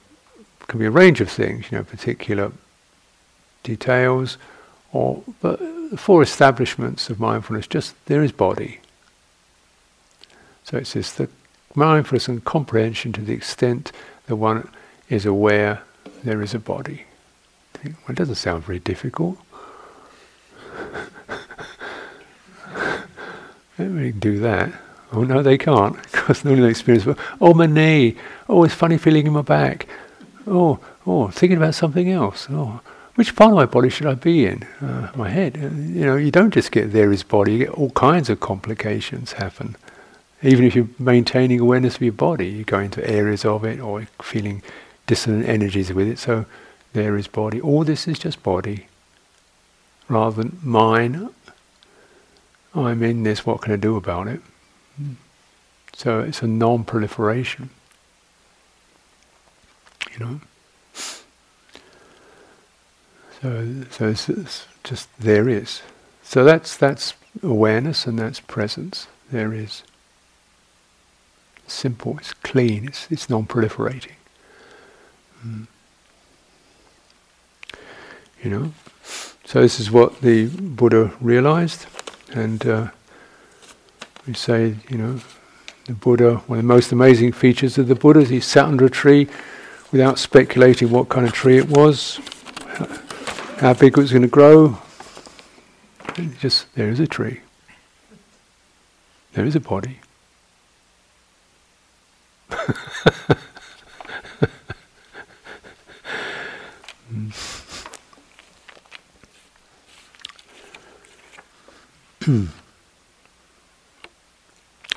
can be a range of things, you know, particular details, or but four establishments of mindfulness. Just there is body. So it says that mindfulness and comprehension to the extent that one is aware there is a body. Well, it doesn't sound very difficult. Don't really do that. Oh no, they can't because no one experience. Oh my knee. Oh, it's funny feeling in my back. Oh, oh, thinking about something else. Oh, which part of my body should I be in? Uh, my head. Uh, you know, you don't just get there is body. You get all kinds of complications happen. Even if you're maintaining awareness of your body, you go into areas of it or feeling dissonant energies with it. So there is body. All this is just body, rather than mine. I'm in this. What can I do about it? So it's a non-proliferation. You know. So, so it's, it's just there is. So that's that's awareness and that's presence. There is. simple. It's clean. It's it's non-proliferating. Mm. You know. So this is what the Buddha realized, and. Uh, we say, you know, the Buddha, one of the most amazing features of the Buddha is he sat under a tree without speculating what kind of tree it was, how big it was going to grow. Just, there is a tree. There is a body. mm.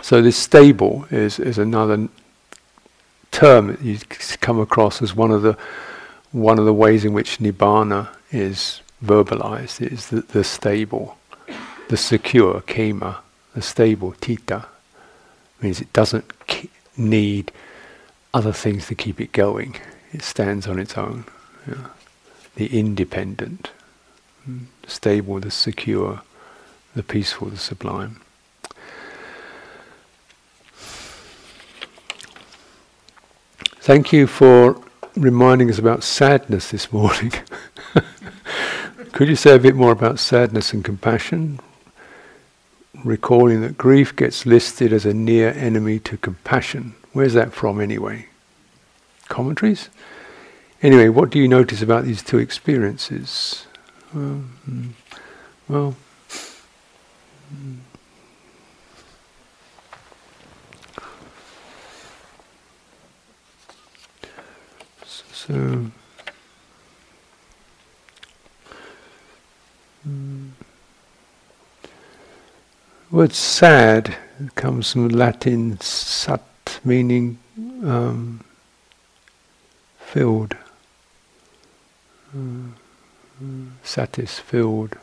So this stable is, is another term that you come across as one of the one of the ways in which nibbana is verbalized is the, the stable, the secure khema, the stable tita means it doesn't need other things to keep it going. It stands on its own. Yeah. The independent, mm, stable, the secure, the peaceful, the sublime. Thank you for reminding us about sadness this morning. Could you say a bit more about sadness and compassion? Recalling that grief gets listed as a near enemy to compassion. Where's that from anyway? Commentaries? Anyway, what do you notice about these two experiences? Um, well, so. Mm. Word sad comes from Latin sat, meaning um, filled. Uh, satis, filled.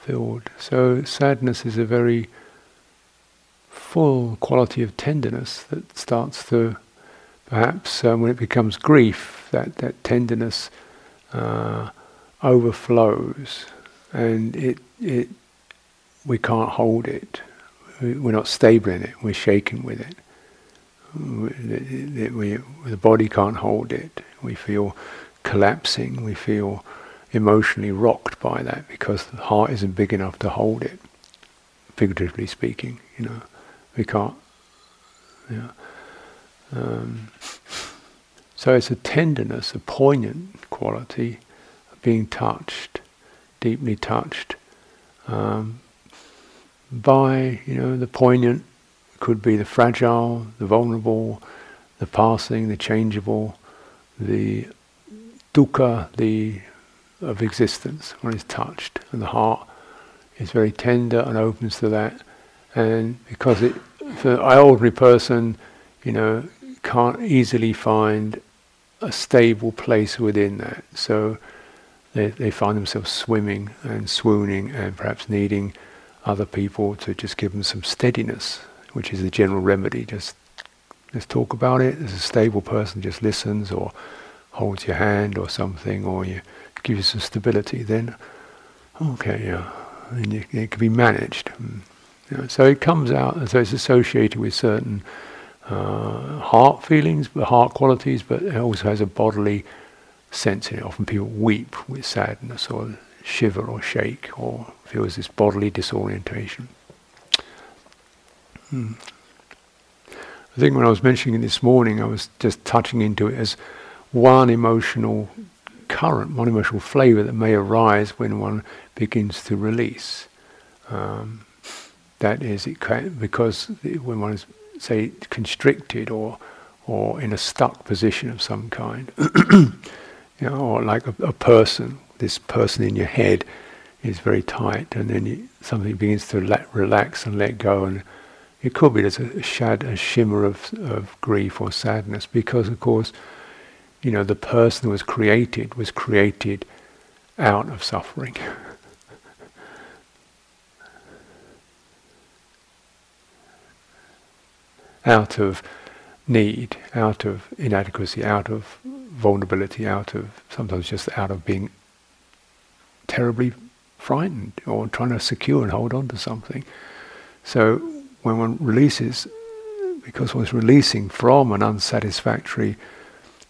Filled. So sadness is a very full quality of tenderness that starts to, perhaps um, when it becomes grief, that, that tenderness uh, overflows and it, it, we can't hold it. We're not stable in it, we're shaken with it. We, we, the body can't hold it. We feel collapsing, we feel emotionally rocked by that because the heart isn't big enough to hold it, figuratively speaking, you know. We can't, yeah. Um, so it's a tenderness, a poignant quality of being touched, deeply touched um, by, you know, the poignant could be the fragile, the vulnerable, the passing, the changeable, the dukkha, the of existence when it's touched, and the heart is very tender and opens to that. And because it, for an ordinary person, you know, can't easily find a stable place within that. So they, they find themselves swimming and swooning and perhaps needing other people to just give them some steadiness, which is the general remedy. Just let's talk about it. There's a stable person just listens or holds your hand or something, or you give you some stability. Then, okay, yeah, and you, it can be managed. Mm, you know, so it comes out, and so it's associated with certain uh, heart feelings, heart qualities, but it also has a bodily sense in it. Often people weep with sadness or shiver or shake or feels this bodily disorientation. Hmm. I think when I was mentioning it this morning, I was just touching into it as one emotional current, one emotional flavor that may arise when one begins to release. Um, that is, it can, because when one is, say, constricted or or in a stuck position of some kind, you know, or like a, a, person, this person in your head is very tight, and then something begins to let, relax and let go, and it could be there's a shad, a shimmer of, of grief or sadness, because of course, you know, the person who was created was created out of suffering. out of need, out of inadequacy, out of vulnerability, out of sometimes just out of being terribly frightened or trying to secure and hold on to something. So when one releases, because one's releasing from an unsatisfactory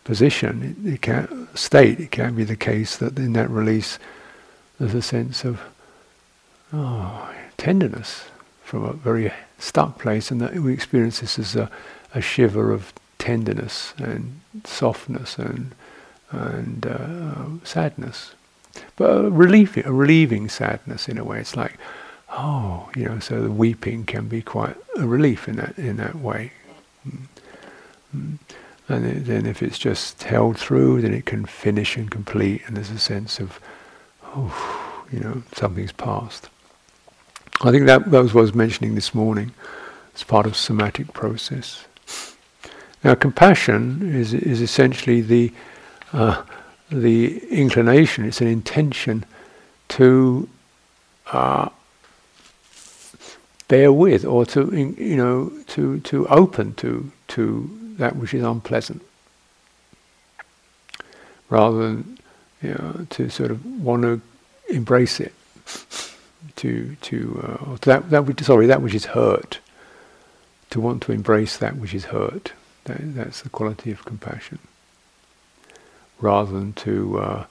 position, it, it can state, it can be the case that in that release there's a sense of oh, tenderness from a very stuck place, and that we experience this as a, a shiver of tenderness and softness and and uh, sadness, but a relief, a relieving sadness in a way. It's like, oh, you know, so the weeping can be quite a relief in that in that way. Mm. And then if it's just held through, then it can finish and complete, and there's a sense of, oh, you know, something's passed. I think that, that was what I was mentioning this morning. It's part of somatic process. Now, compassion is is essentially the uh, the inclination. It's an intention to uh, bear with, or to you know to to open to to that which is unpleasant, rather than you know, to sort of want to embrace it, to to uh, that that which sorry that which is hurt, to want to embrace that which is hurt. That, that's the quality of compassion. Rather than to uh,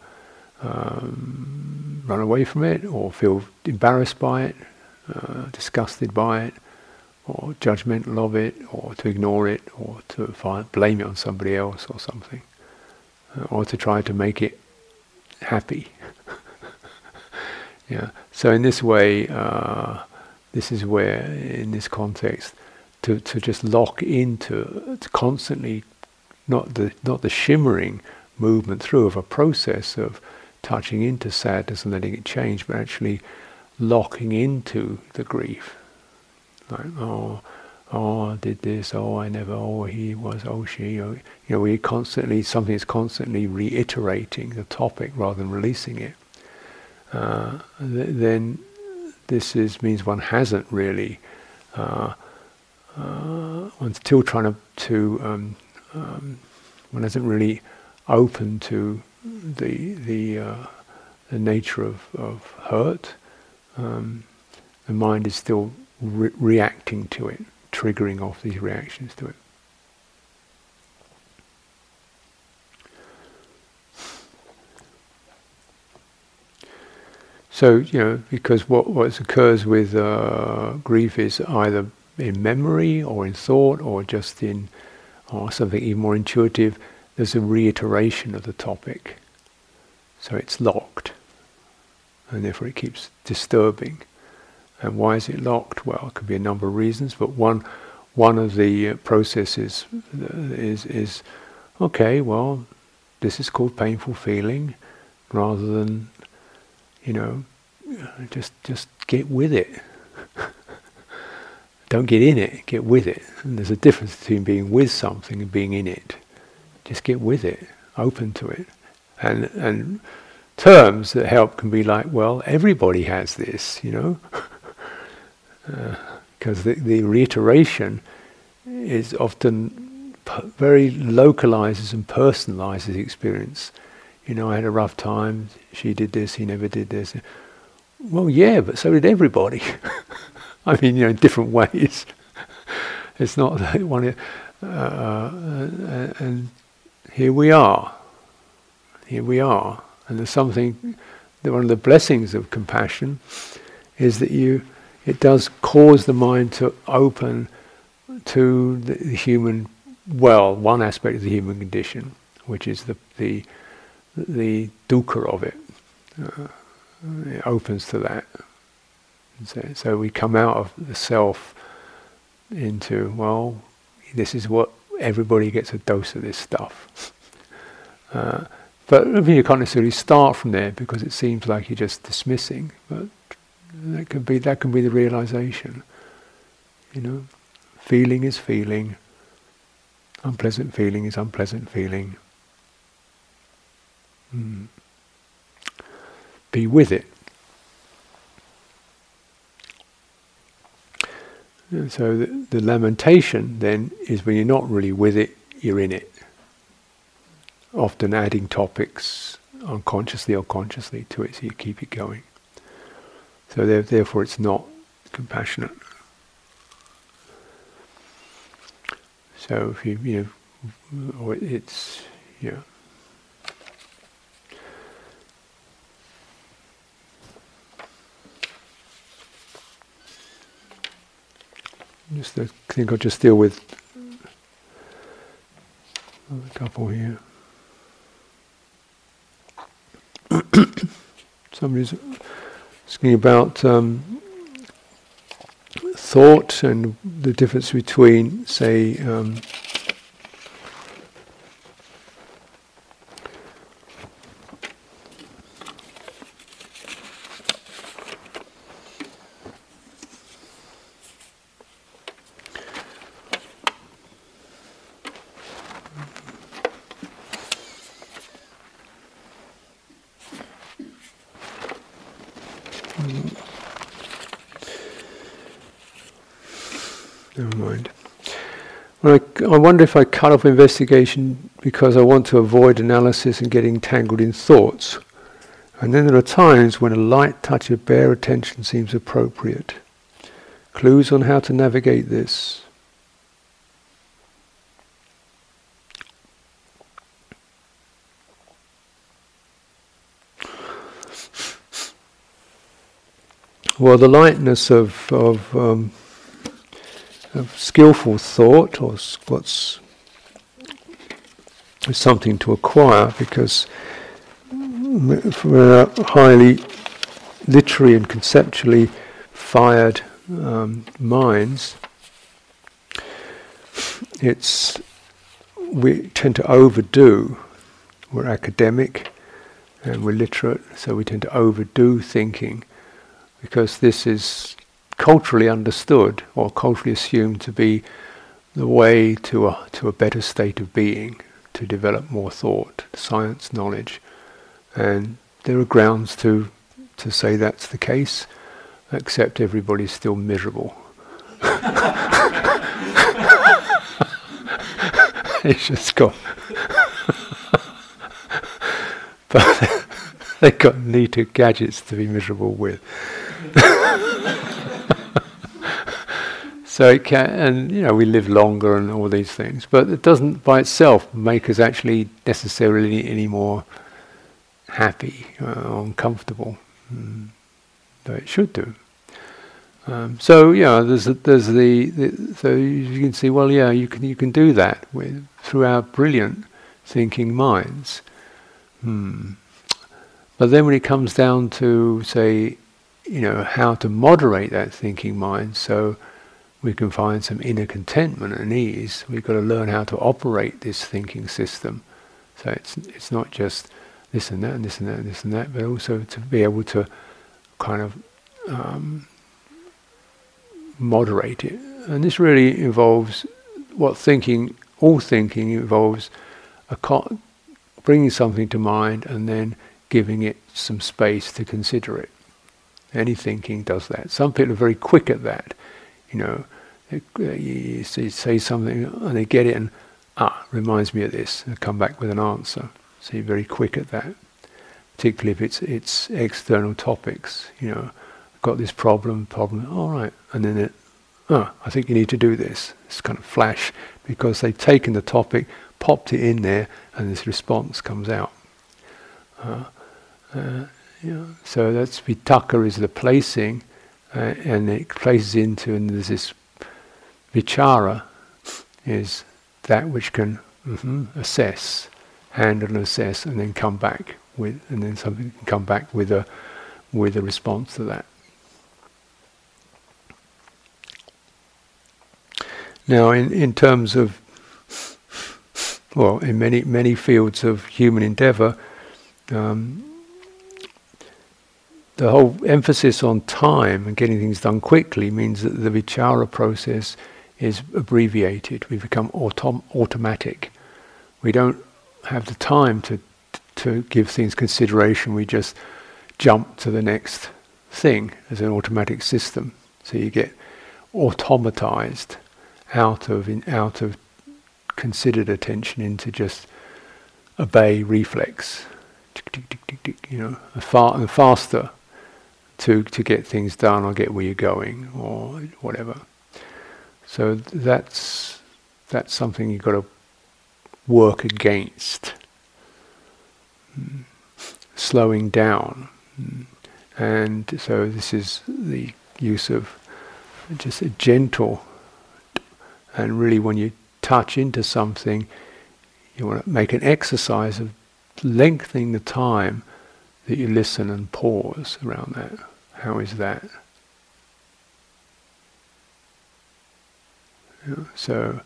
um, run away from it, or feel embarrassed by it, uh, disgusted by it, or judgmental of it, or to ignore it, or to find, blame it on somebody else or something, uh, or to try to make it happy. yeah. So in this way, uh, this is where, in this context, to, to just lock into, to constantly, not the not the shimmering movement through of a process of touching into sadness and letting it change, but actually locking into the grief. Like, oh, oh, I did this, oh, I never, oh, he was, oh, she, oh. you know, we're constantly, something is constantly reiterating the topic rather than releasing it. Uh, th- then this is means one hasn't really, uh, uh, one's still trying to, to um, um, one hasn't really open to the the uh, the nature of, of hurt. Um, the mind is still re- reacting to it, triggering off these reactions to it. So you know, because what what occurs with uh, grief is either in memory or in thought or just in or something even more intuitive. There's a reiteration of the topic, so it's locked, and therefore it keeps disturbing. And why is it locked? Well, it could be a number of reasons, but one one of the uh, processes uh, is is okay. Well, this is called painful feeling, rather than you know just just get with it. Don't get in it, get with it. And there's a difference between being with something and being in it. Just get with it, open to it. And and terms that help can be like, well, everybody has this, you know. Because uh, the, the reiteration is often p- very localizes and personalizes experience. You know, I had a rough time, she did this, he never did this. Well, yeah, but so did everybody. I mean, you know, in different ways. it's not that one. Uh, uh, and here we are. Here we are. And there's something, one of the blessings of compassion is that you, it does cause the mind to open to the, human, well, one aspect of the human condition, which is the, the, the dukkha of it. Uh, it opens to that. So, so we come out of the self into, well, this is what everybody gets a dose of this stuff. Uh, but I mean, you can't necessarily start from there because it seems like you're just dismissing. But that could be that can be the realization. You know, feeling is feeling. Unpleasant feeling is unpleasant feeling. Mm. Be with it. And so the, the lamentation then is when you're not really with it, you're in it. Often adding topics unconsciously or consciously to it, so you keep it going. So there, therefore, it's not compassionate. So if you you know, it's yeah. Just I think I'll just deal with a couple here. Somebody's asking about um, thought and the difference between, say, um, I wonder if I cut off investigation because I want to avoid analysis and getting tangled in thoughts. And then there are times when a light touch of bare attention seems appropriate. Clues on how to navigate this. Well, the lightness of, of um, skillful thought, or what's something to acquire, because for a highly literary and conceptually fired um, minds, it's we tend to overdo. We're academic and we're literate, so we tend to overdo thinking because this is culturally understood or culturally assumed to be the way to a, to a better state of being, to develop more thought, science, knowledge. And there are grounds to, to say that's the case, except everybody's still miserable. it's just got. but they've got neater gadgets to be miserable with. So it can, and you know, we live longer and all these things, but it doesn't by itself make us actually necessarily any more happy uh, or uncomfortable. Mm. But it should do. Um, so yeah, there's a, there's the, the, so you can see well yeah you can you can do that with through our brilliant thinking minds. Hmm. But then when it comes down to say you know how to moderate that thinking mind so we can find some inner contentment and ease, we've got to learn how to operate this thinking system. So it's it's not just this and that and this and that and this and that, but also to be able to kind of um, moderate it. And this really involves what thinking, all thinking involves co- bringing something to mind and then giving it some space to consider it. Any thinking does that. Some people are very quick at that. You know, they, you say something and they get it and, ah, reminds me of this, and come back with an answer. So you're very quick at that, particularly if it's, it's external topics, you know got this problem, problem, all right. And then it, oh, I think you need to do this. It's kind of flash because they've taken the topic, popped it in there, and this response comes out. Uh, uh, so that's vitakka is the placing, uh, and it places into, and there's this vichara is that which can mm-hmm, assess, handle and assess, and then come back with, and then something can come back with a with a response to that. Now, in, in terms of, well, in many, many fields of human endeavor, um, the whole emphasis on time and getting things done quickly means that the vichara process is abbreviated. We become autom- automatic. We don't have the time to to give things consideration. We just jump to the next thing as an automatic system. So you get automatized out of in, out of considered attention into just obey reflex. You know, far and faster to to get things done or get where you're going or whatever. So that's that's something you've got to work against. Slowing down. And so this is the use of just a gentle and really, when you touch into something, you want to make an exercise of lengthening the time that you listen and pause around that. How is that? So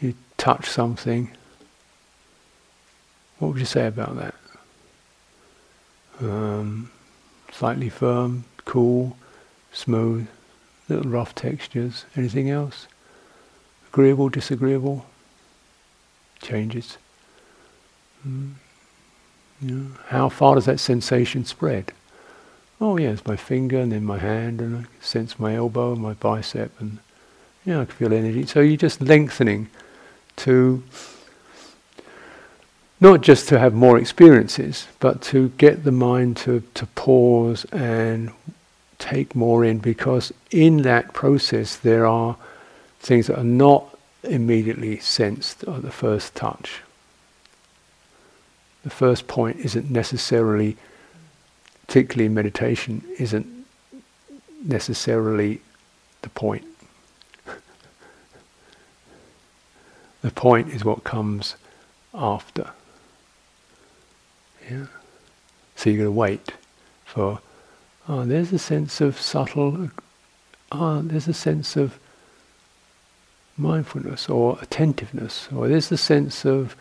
you touch something. What would you say about that? Um, slightly firm, cool, smooth, little rough textures. Anything else? Agreeable, disagreeable, changes. Mm. How far does that sensation spread? Oh yeah, it's my finger and then my hand and I sense my elbow and my bicep and yeah, I can feel energy. So you're just lengthening to not just to have more experiences, but to get the mind to, to pause and take more in because in that process there are things that are not immediately sensed at the first touch. The first point isn't necessarily, particularly meditation, isn't necessarily the point. The point is what comes after. Yeah. So you're going to wait for, oh, there's a sense of subtle, oh, there's a sense of mindfulness or attentiveness, or there's a sense of,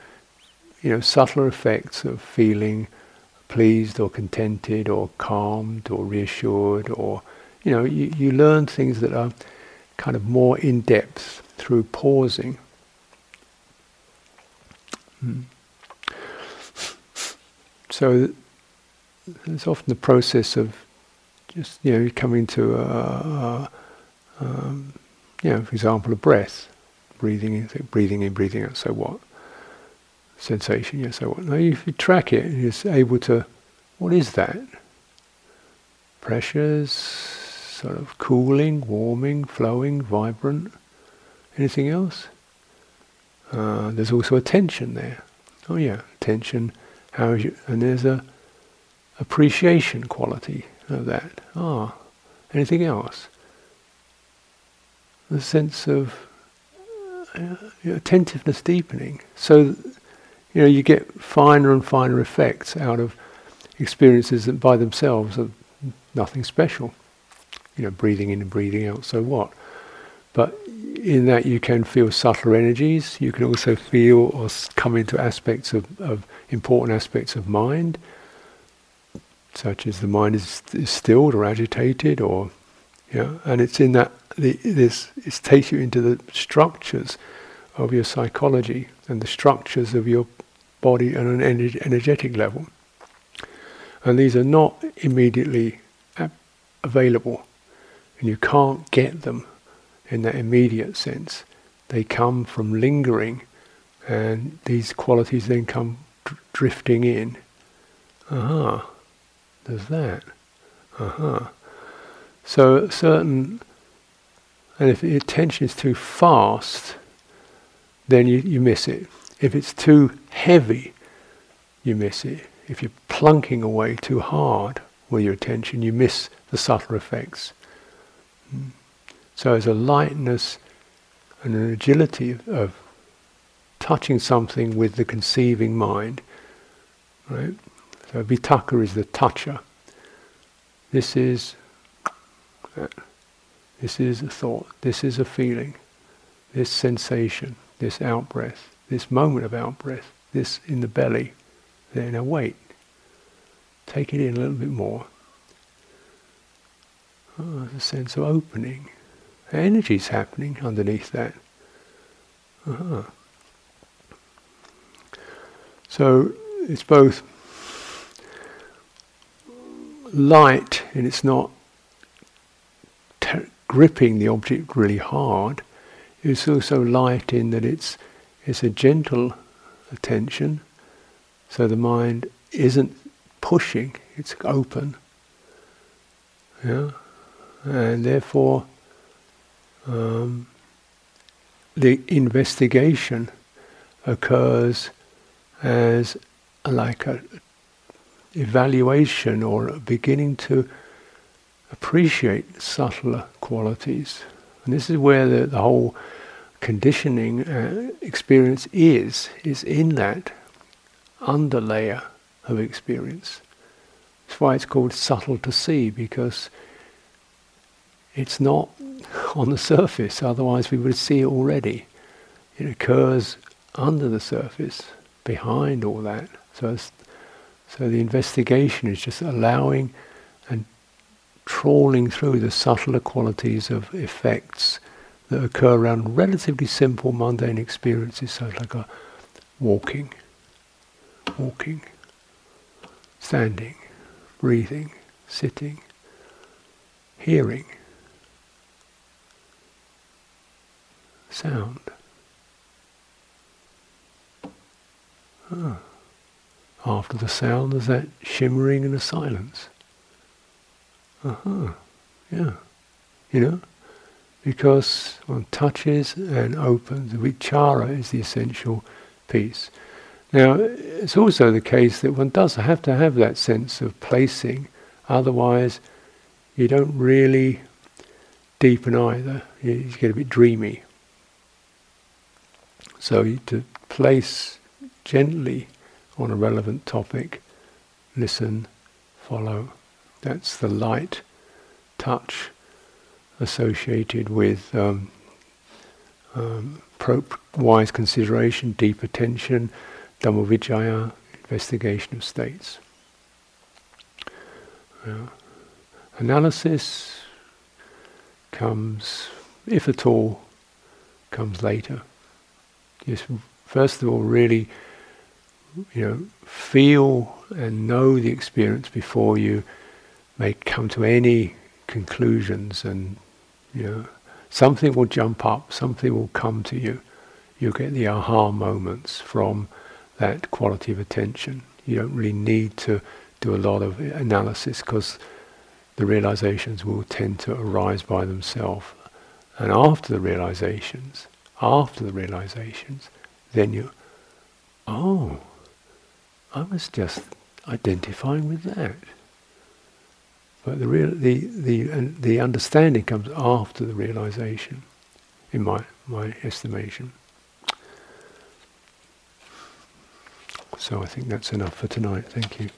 you know, subtler effects of feeling pleased or contented or calmed or reassured or, you know, you, you learn things that are kind of more in depth through pausing. Hmm. So it's often the process of just you know coming to a, a, um, you know, for example, a breath, breathing in, breathing in, breathing out. So what? Sensation. Yeah. So what? Now, if you track it, you're able to. What is that? Pressures, sort of cooling, warming, flowing, vibrant. Anything else? Uh, there's also a tension there. Oh yeah, tension. How is you? And there's a appreciation quality of that. Ah, anything else? The sense of uh, attentiveness deepening. So, you know, you get finer and finer effects out of experiences that by themselves are nothing special. You know, breathing in and breathing out, so what? But in that you can feel subtler energies, you can also feel or come into aspects of, of important aspects of mind, such as the mind is, is stilled or agitated or yeah, and it's in that the, this it takes you into the structures of your psychology and the structures of your body on an energetic level. And these are not immediately available, and you can't get them in that immediate sense. They come from lingering, and these qualities then come dr- drifting in. Aha, there's that. Aha. So certain, and if the attention is too fast, then you, you miss it. If it's too heavy, you miss it. If you're plunking away too hard with your attention, you miss the subtle effects. Hmm. So there's a lightness and an agility of, touching something with the conceiving mind. Right? So vitakka is the toucher. This is this is a thought, this is a feeling, this sensation, this outbreath. this moment of outbreath. this in the belly. Then now wait. Take it in a little bit more. Oh, there's a sense of opening. Energy's happening underneath that. Uh-huh. So it's both light and it's not gripping the object really hard. It's also light in that it's it's a gentle attention, so the mind isn't pushing; it's open. Yeah, and therefore um, the investigation occurs as like a evaluation or beginning to appreciate subtler qualities. And this is where the, the whole conditioning uh, experience is, is in that underlayer of experience. That's why it's called subtle to see, because it's not on the surface, otherwise we would see it already. It occurs under the surface, behind all that. So, so the investigation is just allowing and trawling through the subtler qualities of effects that occur around relatively simple mundane experiences, so like a walking, walking, standing, breathing, sitting, hearing, sound. Ah. After the sound, there's that shimmering and a silence. Uh-huh. Yeah. You know? Because one touches and opens. The vichara is the essential piece. Now, it's also the case that one does have to have that sense of placing, otherwise, you don't really deepen either. You get a bit dreamy. So to place gently on a relevant topic, listen, follow. That's the light touch associated with um, um, wise consideration, deep attention, Dhammavicaya, investigation of states. Uh, analysis comes, if at all, comes later. Just first of all, really, you know, feel and know the experience before you may come to any conclusions, and you know, something will jump up, something will come to you. You'll get the aha moments from that quality of attention. You don't really need to do a lot of analysis because the realizations will tend to arise by themselves. And after the realizations, after the realizations, then you, oh, I was just identifying with that. But the real, the the the understanding comes after the realization, in my my estimation. So I think that's enough for tonight. Thank you.